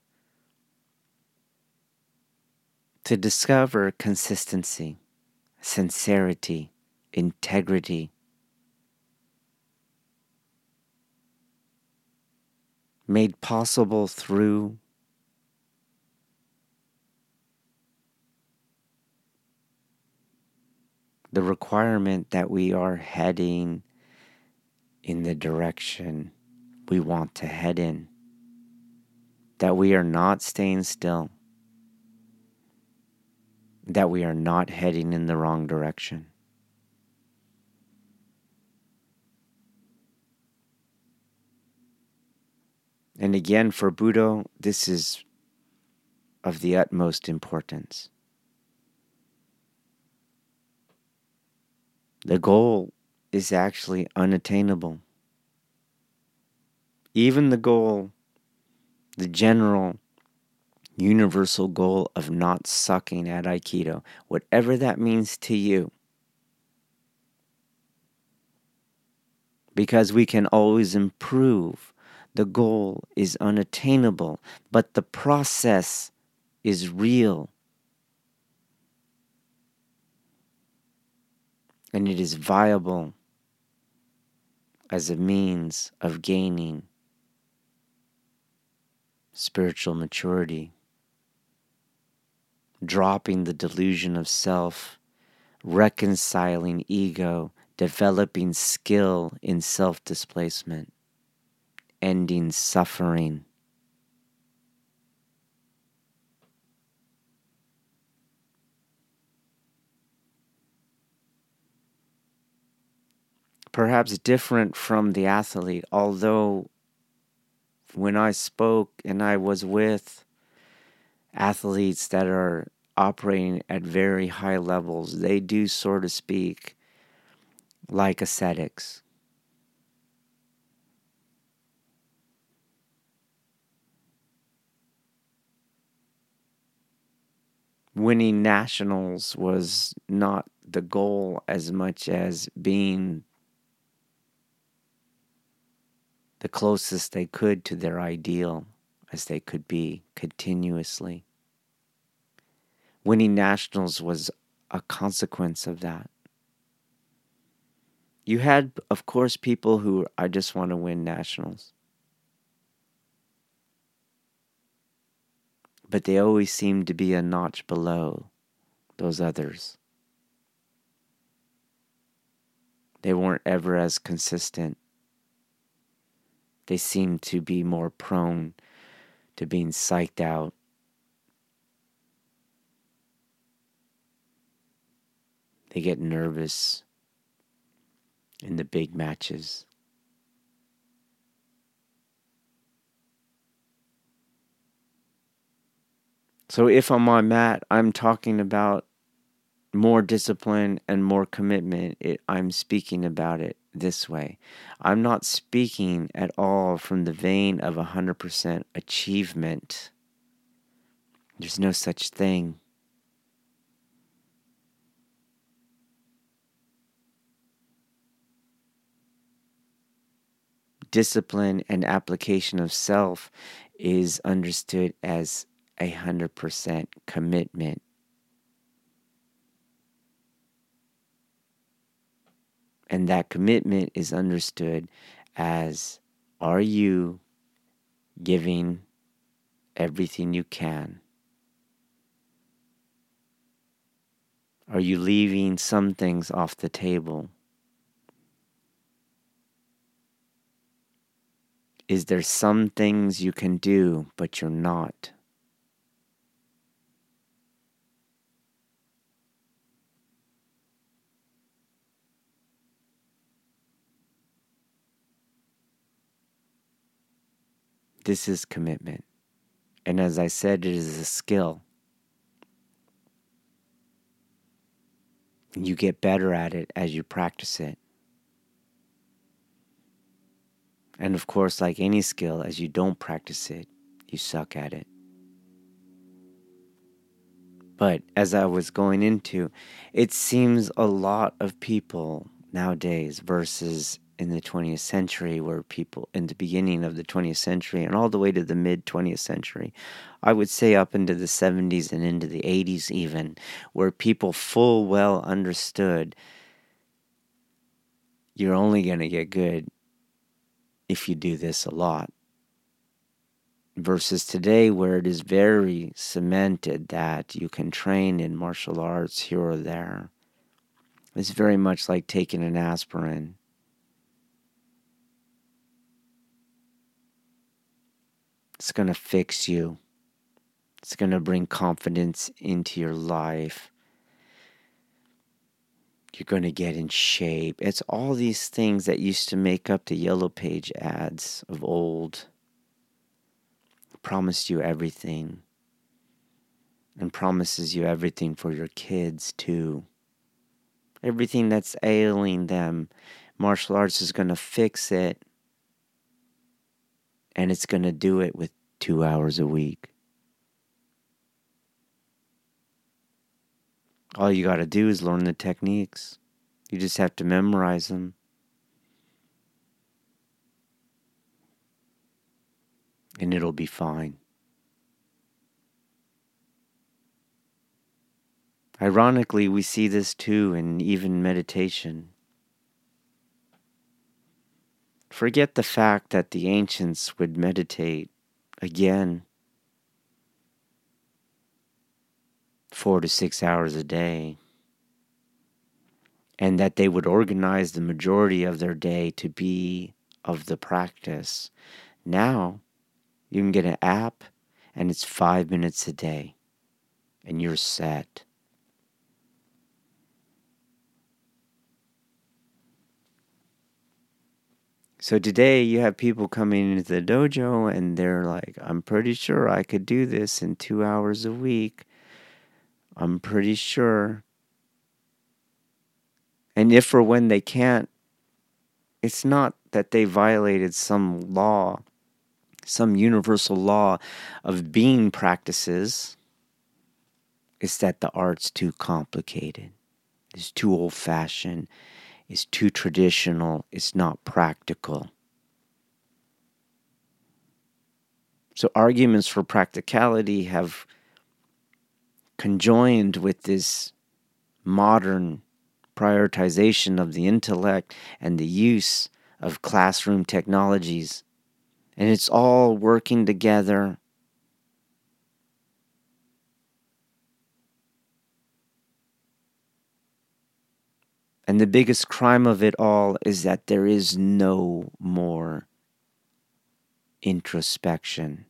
to discover consistency, sincerity, integrity. Made possible through the requirement that we are heading in the direction we want to head in, that we are not staying still, that we are not heading in the wrong direction. And again, for Buddha, this is of the utmost importance. The goal is actually unattainable. Even the goal, the general, universal goal of not sucking at Aikido, whatever that means to you. Because we can always improve. The goal is unattainable, but the process is real. And it is viable as a means of gaining spiritual maturity, dropping the delusion of self, reconciling ego, developing skill in self displacement, ending suffering. Perhaps different from the athlete, although when I spoke and I was with athletes that are operating at very high levels, they do sort of speak like ascetics. Winning nationals was not the goal as much as being the closest they could to their ideal as they could be continuously. Winning nationals was a consequence of that. You had, of course, people who I just want to win nationals. But they always seemed to be a notch below those others. They weren't ever as consistent they seem to be more prone to being psyched out. They get nervous in the big matches. So if I'm on mat, I'm talking about more discipline and more commitment. It, I'm speaking about it this way. I'm not speaking at all from the vein of 100% achievement. There's no such thing. Discipline and application of self is understood as a 100% commitment And that commitment is understood as are you giving everything you can? Are you leaving some things off the table? Is there some things you can do, but you're not? This is commitment. And as I said, it is a skill. You get better at it as you practice it. And of course, like any skill, as you don't practice it, you suck at it. But as I was going into, it seems a lot of people nowadays versus in the 20th century, where people in the beginning of the 20th century and all the way to the mid 20th century, I would say up into the 70s and into the 80s, even, where people full well understood you're only going to get good if you do this a lot versus today where it is very cemented that you can train in martial arts here or there. It's very much like taking an aspirin. It's going to fix you. It's going to bring confidence into your life. You're going to get in shape. It's all these things that used to make up the yellow page ads of old promised you everything and promises you everything for your kids too. Everything that's ailing them, martial arts is going to fix it. And it's going to do it with two hours a week. All you got to do is learn the techniques. You just have to memorize them. and it'll be fine. Ironically, we see this too in even meditation. Forget the fact that the ancients would meditate again four to six hours a day, and that they would organize the majority of their day to be of the practice. Now, you can get an app, and it's five minutes a day, and you're set. So today you have people coming into the dojo and they're like, I'm pretty sure I could do this in two hours a week. I'm pretty sure. And if or when they can't, it's not that they violated some law some universal law of being practices It's that the art's too complicated, it's too old fashioned, it's too traditional, it's not practical. So, arguments for practicality have conjoined with this modern prioritization of the intellect and the use of classroom technologies and it's all working together. And the biggest crime of it all is that there is no more introspection.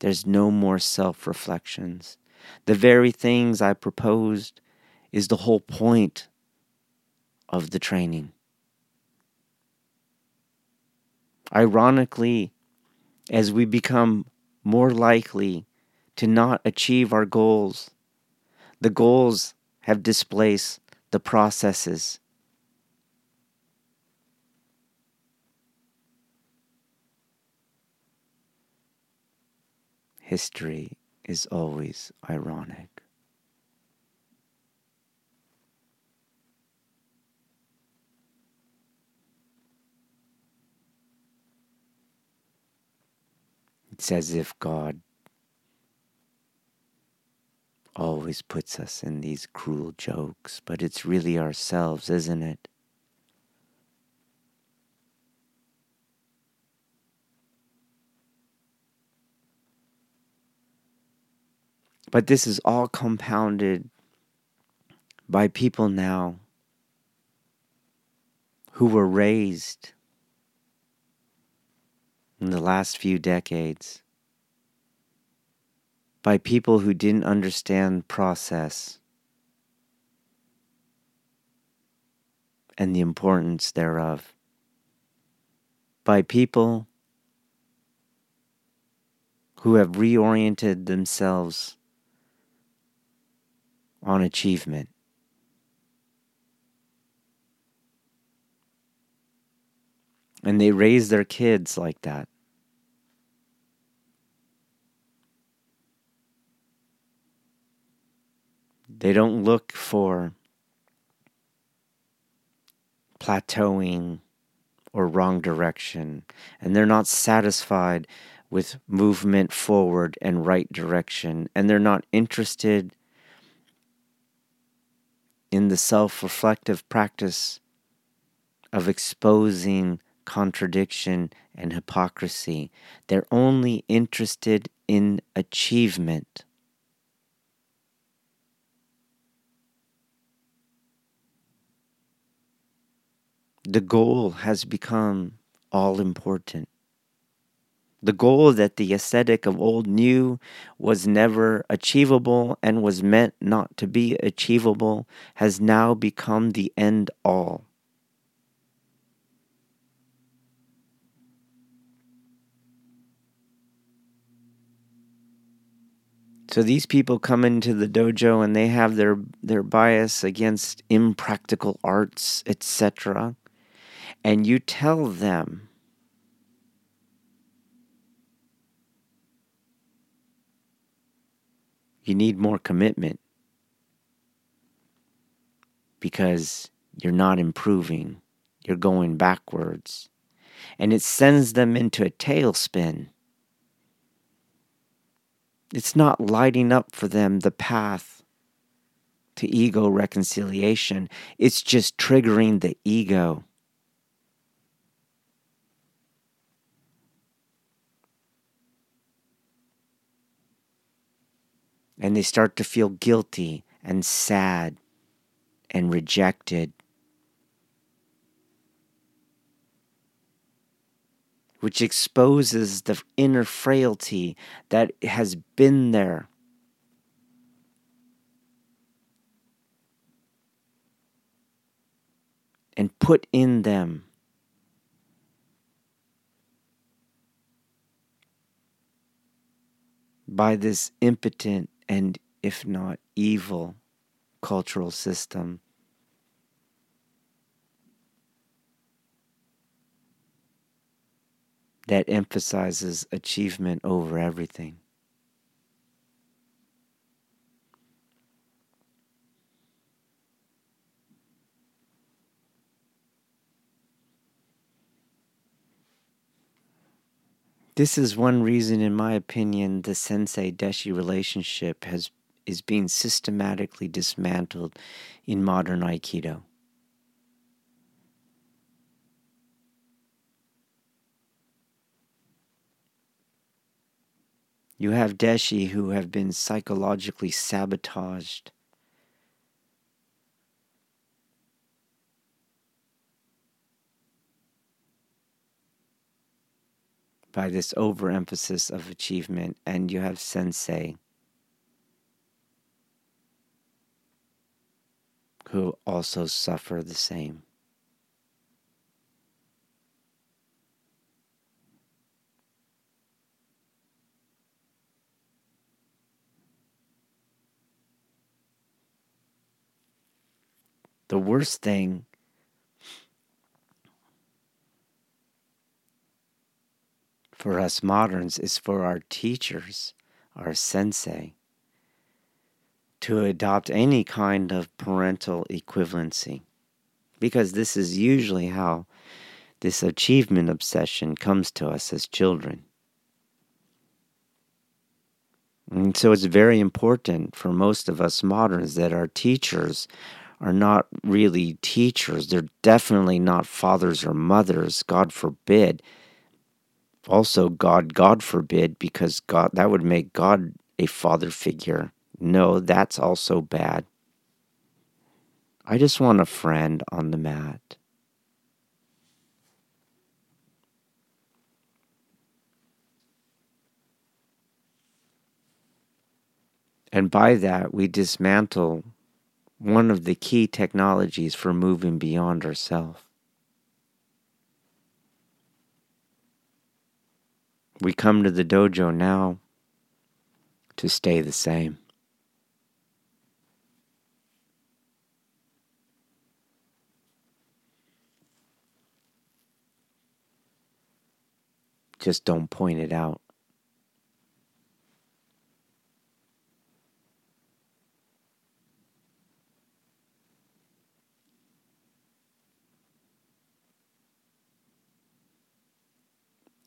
There's no more self reflections. The very things I proposed is the whole point of the training. Ironically, as we become more likely to not achieve our goals, the goals have displaced the processes. History is always ironic. It's as if God always puts us in these cruel jokes, but it's really ourselves, isn't it? But this is all compounded by people now who were raised in the last few decades by people who didn't understand process and the importance thereof, by people who have reoriented themselves on achievement. And they raise their kids like that. They don't look for plateauing or wrong direction, and they're not satisfied with movement forward and right direction, and they're not interested in the self reflective practice of exposing contradiction and hypocrisy. They're only interested in achievement. The goal has become all important. The goal that the ascetic of old knew was never achievable and was meant not to be achievable has now become the end all. So these people come into the dojo and they have their their bias against impractical arts, etc. And you tell them you need more commitment because you're not improving, you're going backwards. And it sends them into a tailspin. It's not lighting up for them the path to ego reconciliation, it's just triggering the ego. And they start to feel guilty and sad and rejected. Which exposes the inner frailty that has been there. And put in them by this impotent and if not evil cultural system. That emphasizes achievement over everything. This is one reason, in my opinion, the sensei deshi relationship has is being systematically dismantled in modern Aikido. You have deshi who have been psychologically sabotaged by this overemphasis of achievement, and you have sensei who also suffer the same. The worst thing for us moderns is for our teachers, our sensei, to adopt any kind of parental equivalency. Because this is usually how this achievement obsession comes to us as children. And so it's very important for most of us moderns that our teachers are not really teachers. They're definitely not fathers or mothers, God forbid also God, God forbid, because God that would make God a father figure. No, that's also bad. I just want a friend on the mat. And by that, we dismantle one of the key technologies for moving beyond ourselves. We come to the dojo now to stay the same. Just don't point it out.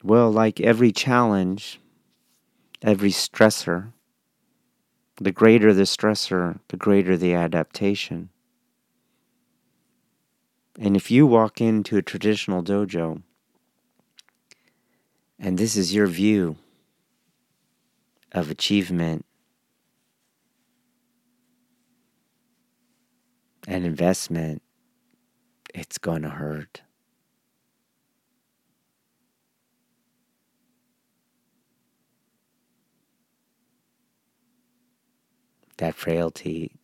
Well, like every challenge, every stressor, the greater the stressor, the greater the adaptation. And if you walk into a traditional dojo and this is your view of achievement and investment, it's going to hurt. That frailty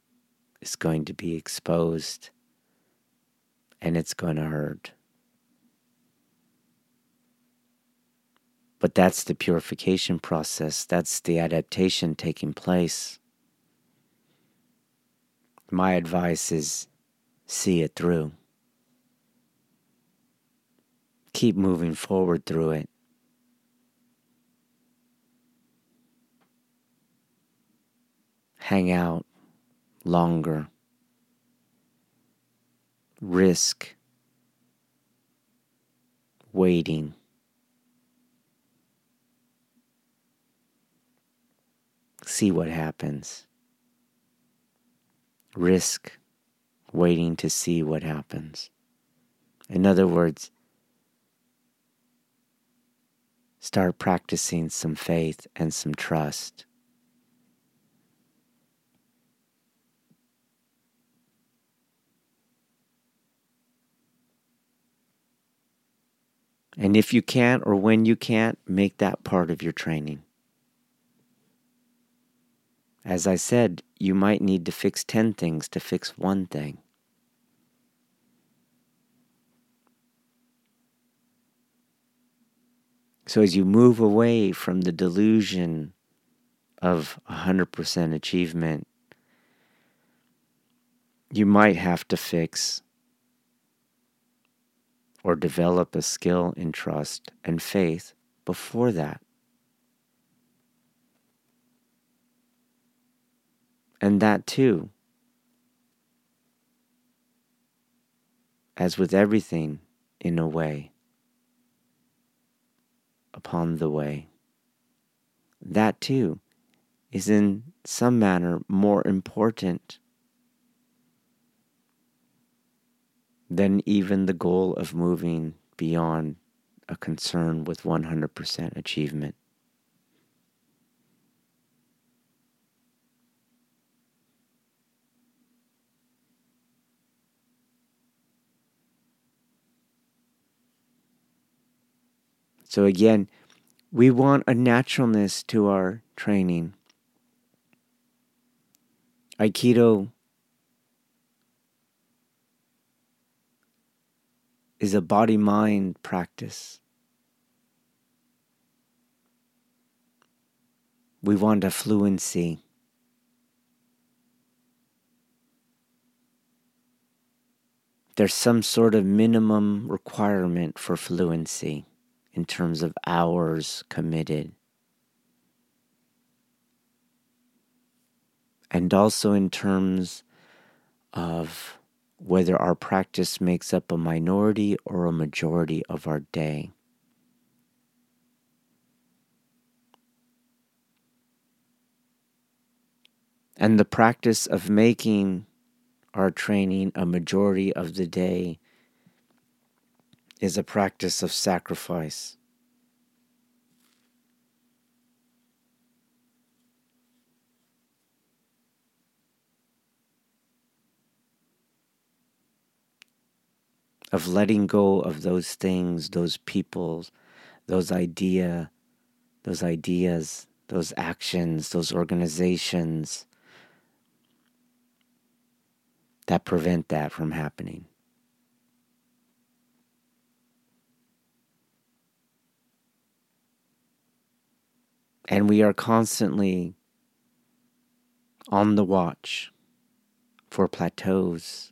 is going to be exposed and it's going to hurt. But that's the purification process, that's the adaptation taking place. My advice is see it through. Keep moving forward through it. Hang out longer. Risk waiting. See what happens. Risk waiting to see what happens. In other words, start practicing some faith and some trust. And if you can't or when you can't, make that part of your training. As I said, you might need to fix 10 things to fix one thing. So as you move away from the delusion of 100% achievement, you might have to fix or develop a skill in trust and faith before that. And that too, as with everything in a way, upon the way, that too is in some manner more important than even the goal of moving beyond a concern with 100% achievement. So, again, we want a naturalness to our training. Aikido is a body mind practice. We want a fluency. There's some sort of minimum requirement for fluency in terms of hours committed. And also in terms of whether our practice makes up a minority or a majority of our day. And the practice of making our training a majority of the day is a practice of sacrifice. Of letting go of those things, those people, those idea, those ideas, those actions, those organizations that prevent that from happening. And we are constantly on the watch for plateaus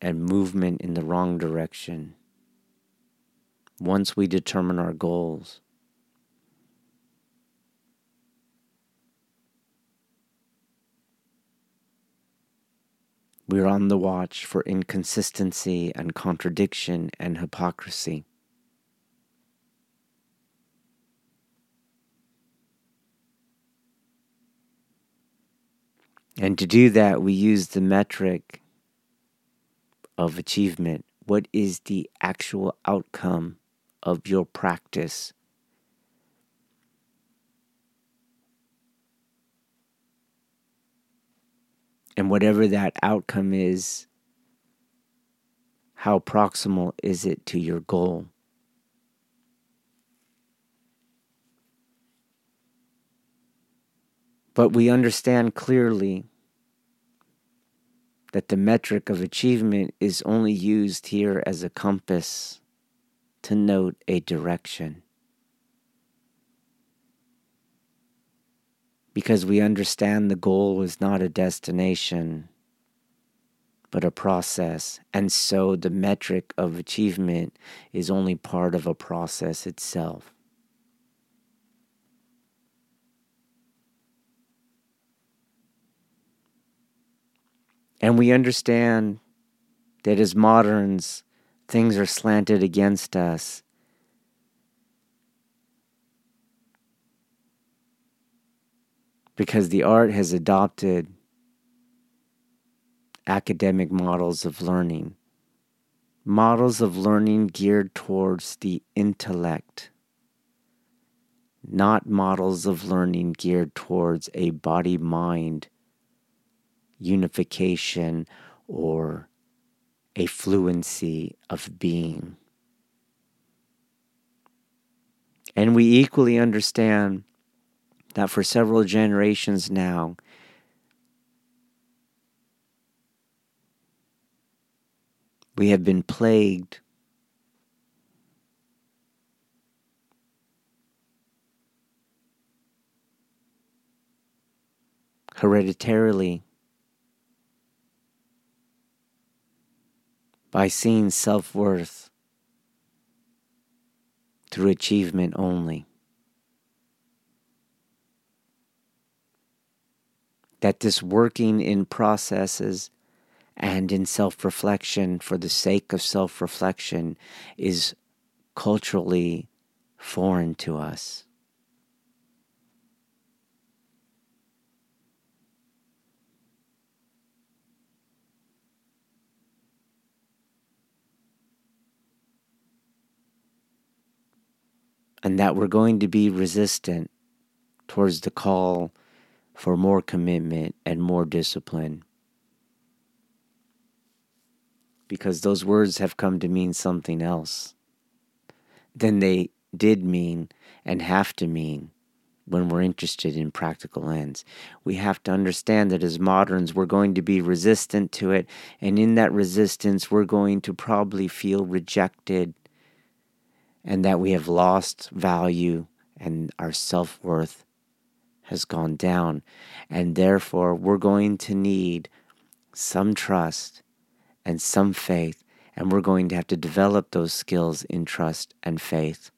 and movement in the wrong direction. Once we determine our goals, we're on the watch for inconsistency and contradiction and hypocrisy. And to do that, we use the metric of achievement. What is the actual outcome of your practice? And whatever that outcome is, how proximal is it to your goal? But we understand clearly that the metric of achievement is only used here as a compass to note a direction. Because we understand the goal is not a destination, but a process. And so the metric of achievement is only part of a process itself. And we understand that as moderns, things are slanted against us. Because the art has adopted academic models of learning, models of learning geared towards the intellect, not models of learning geared towards a body mind unification or a fluency of being. And we equally understand that for several generations now, we have been plagued hereditarily by seeing self worth through achievement only. That this working in processes and in self reflection for the sake of self reflection is culturally foreign to us. And that we're going to be resistant towards the call for more commitment and more discipline. Because those words have come to mean something else than they did mean and have to mean when we're interested in practical ends. We have to understand that as moderns, we're going to be resistant to it, and in that resistance, we're going to probably feel rejected and that we have lost value and our self worth has gone down. And therefore, we're going to need some trust and some faith, and we're going to have to develop those skills in trust and faith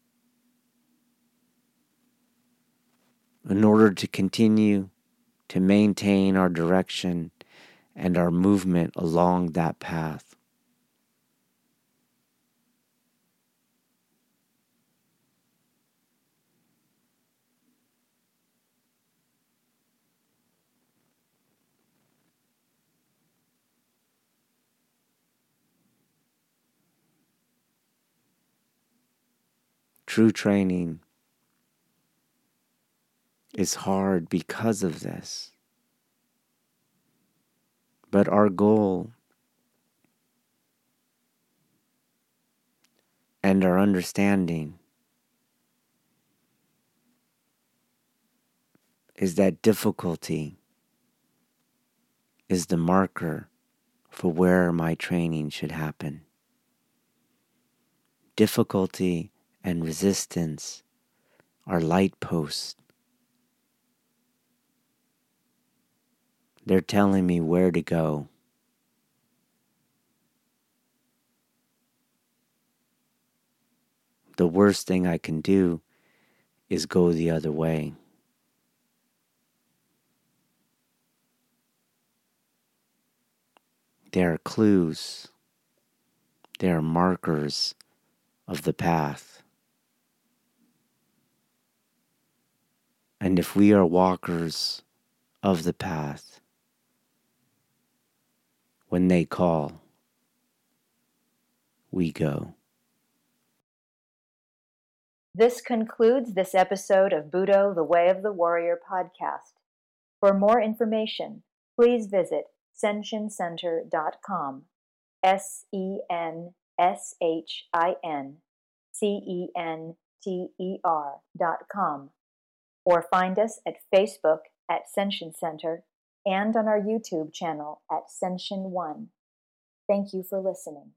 in order to continue to maintain our direction and our movement along that path. True training is hard because of this. But our goal and our understanding is that difficulty is the marker for where my training should happen. Difficulty and resistance are light posts. They're telling me where to go. The worst thing I can do is go the other way. There are clues, there are markers of the path. And if we are walkers of the path, When they call, we go. This concludes this episode of Budo, the Way of the Warrior podcast. For more information, please visit senshincenter.com. S E N S H I N C E N T E R.com. Or find us at Facebook at Senshin Center and on our YouTube channel at Senshin One. Thank you for listening.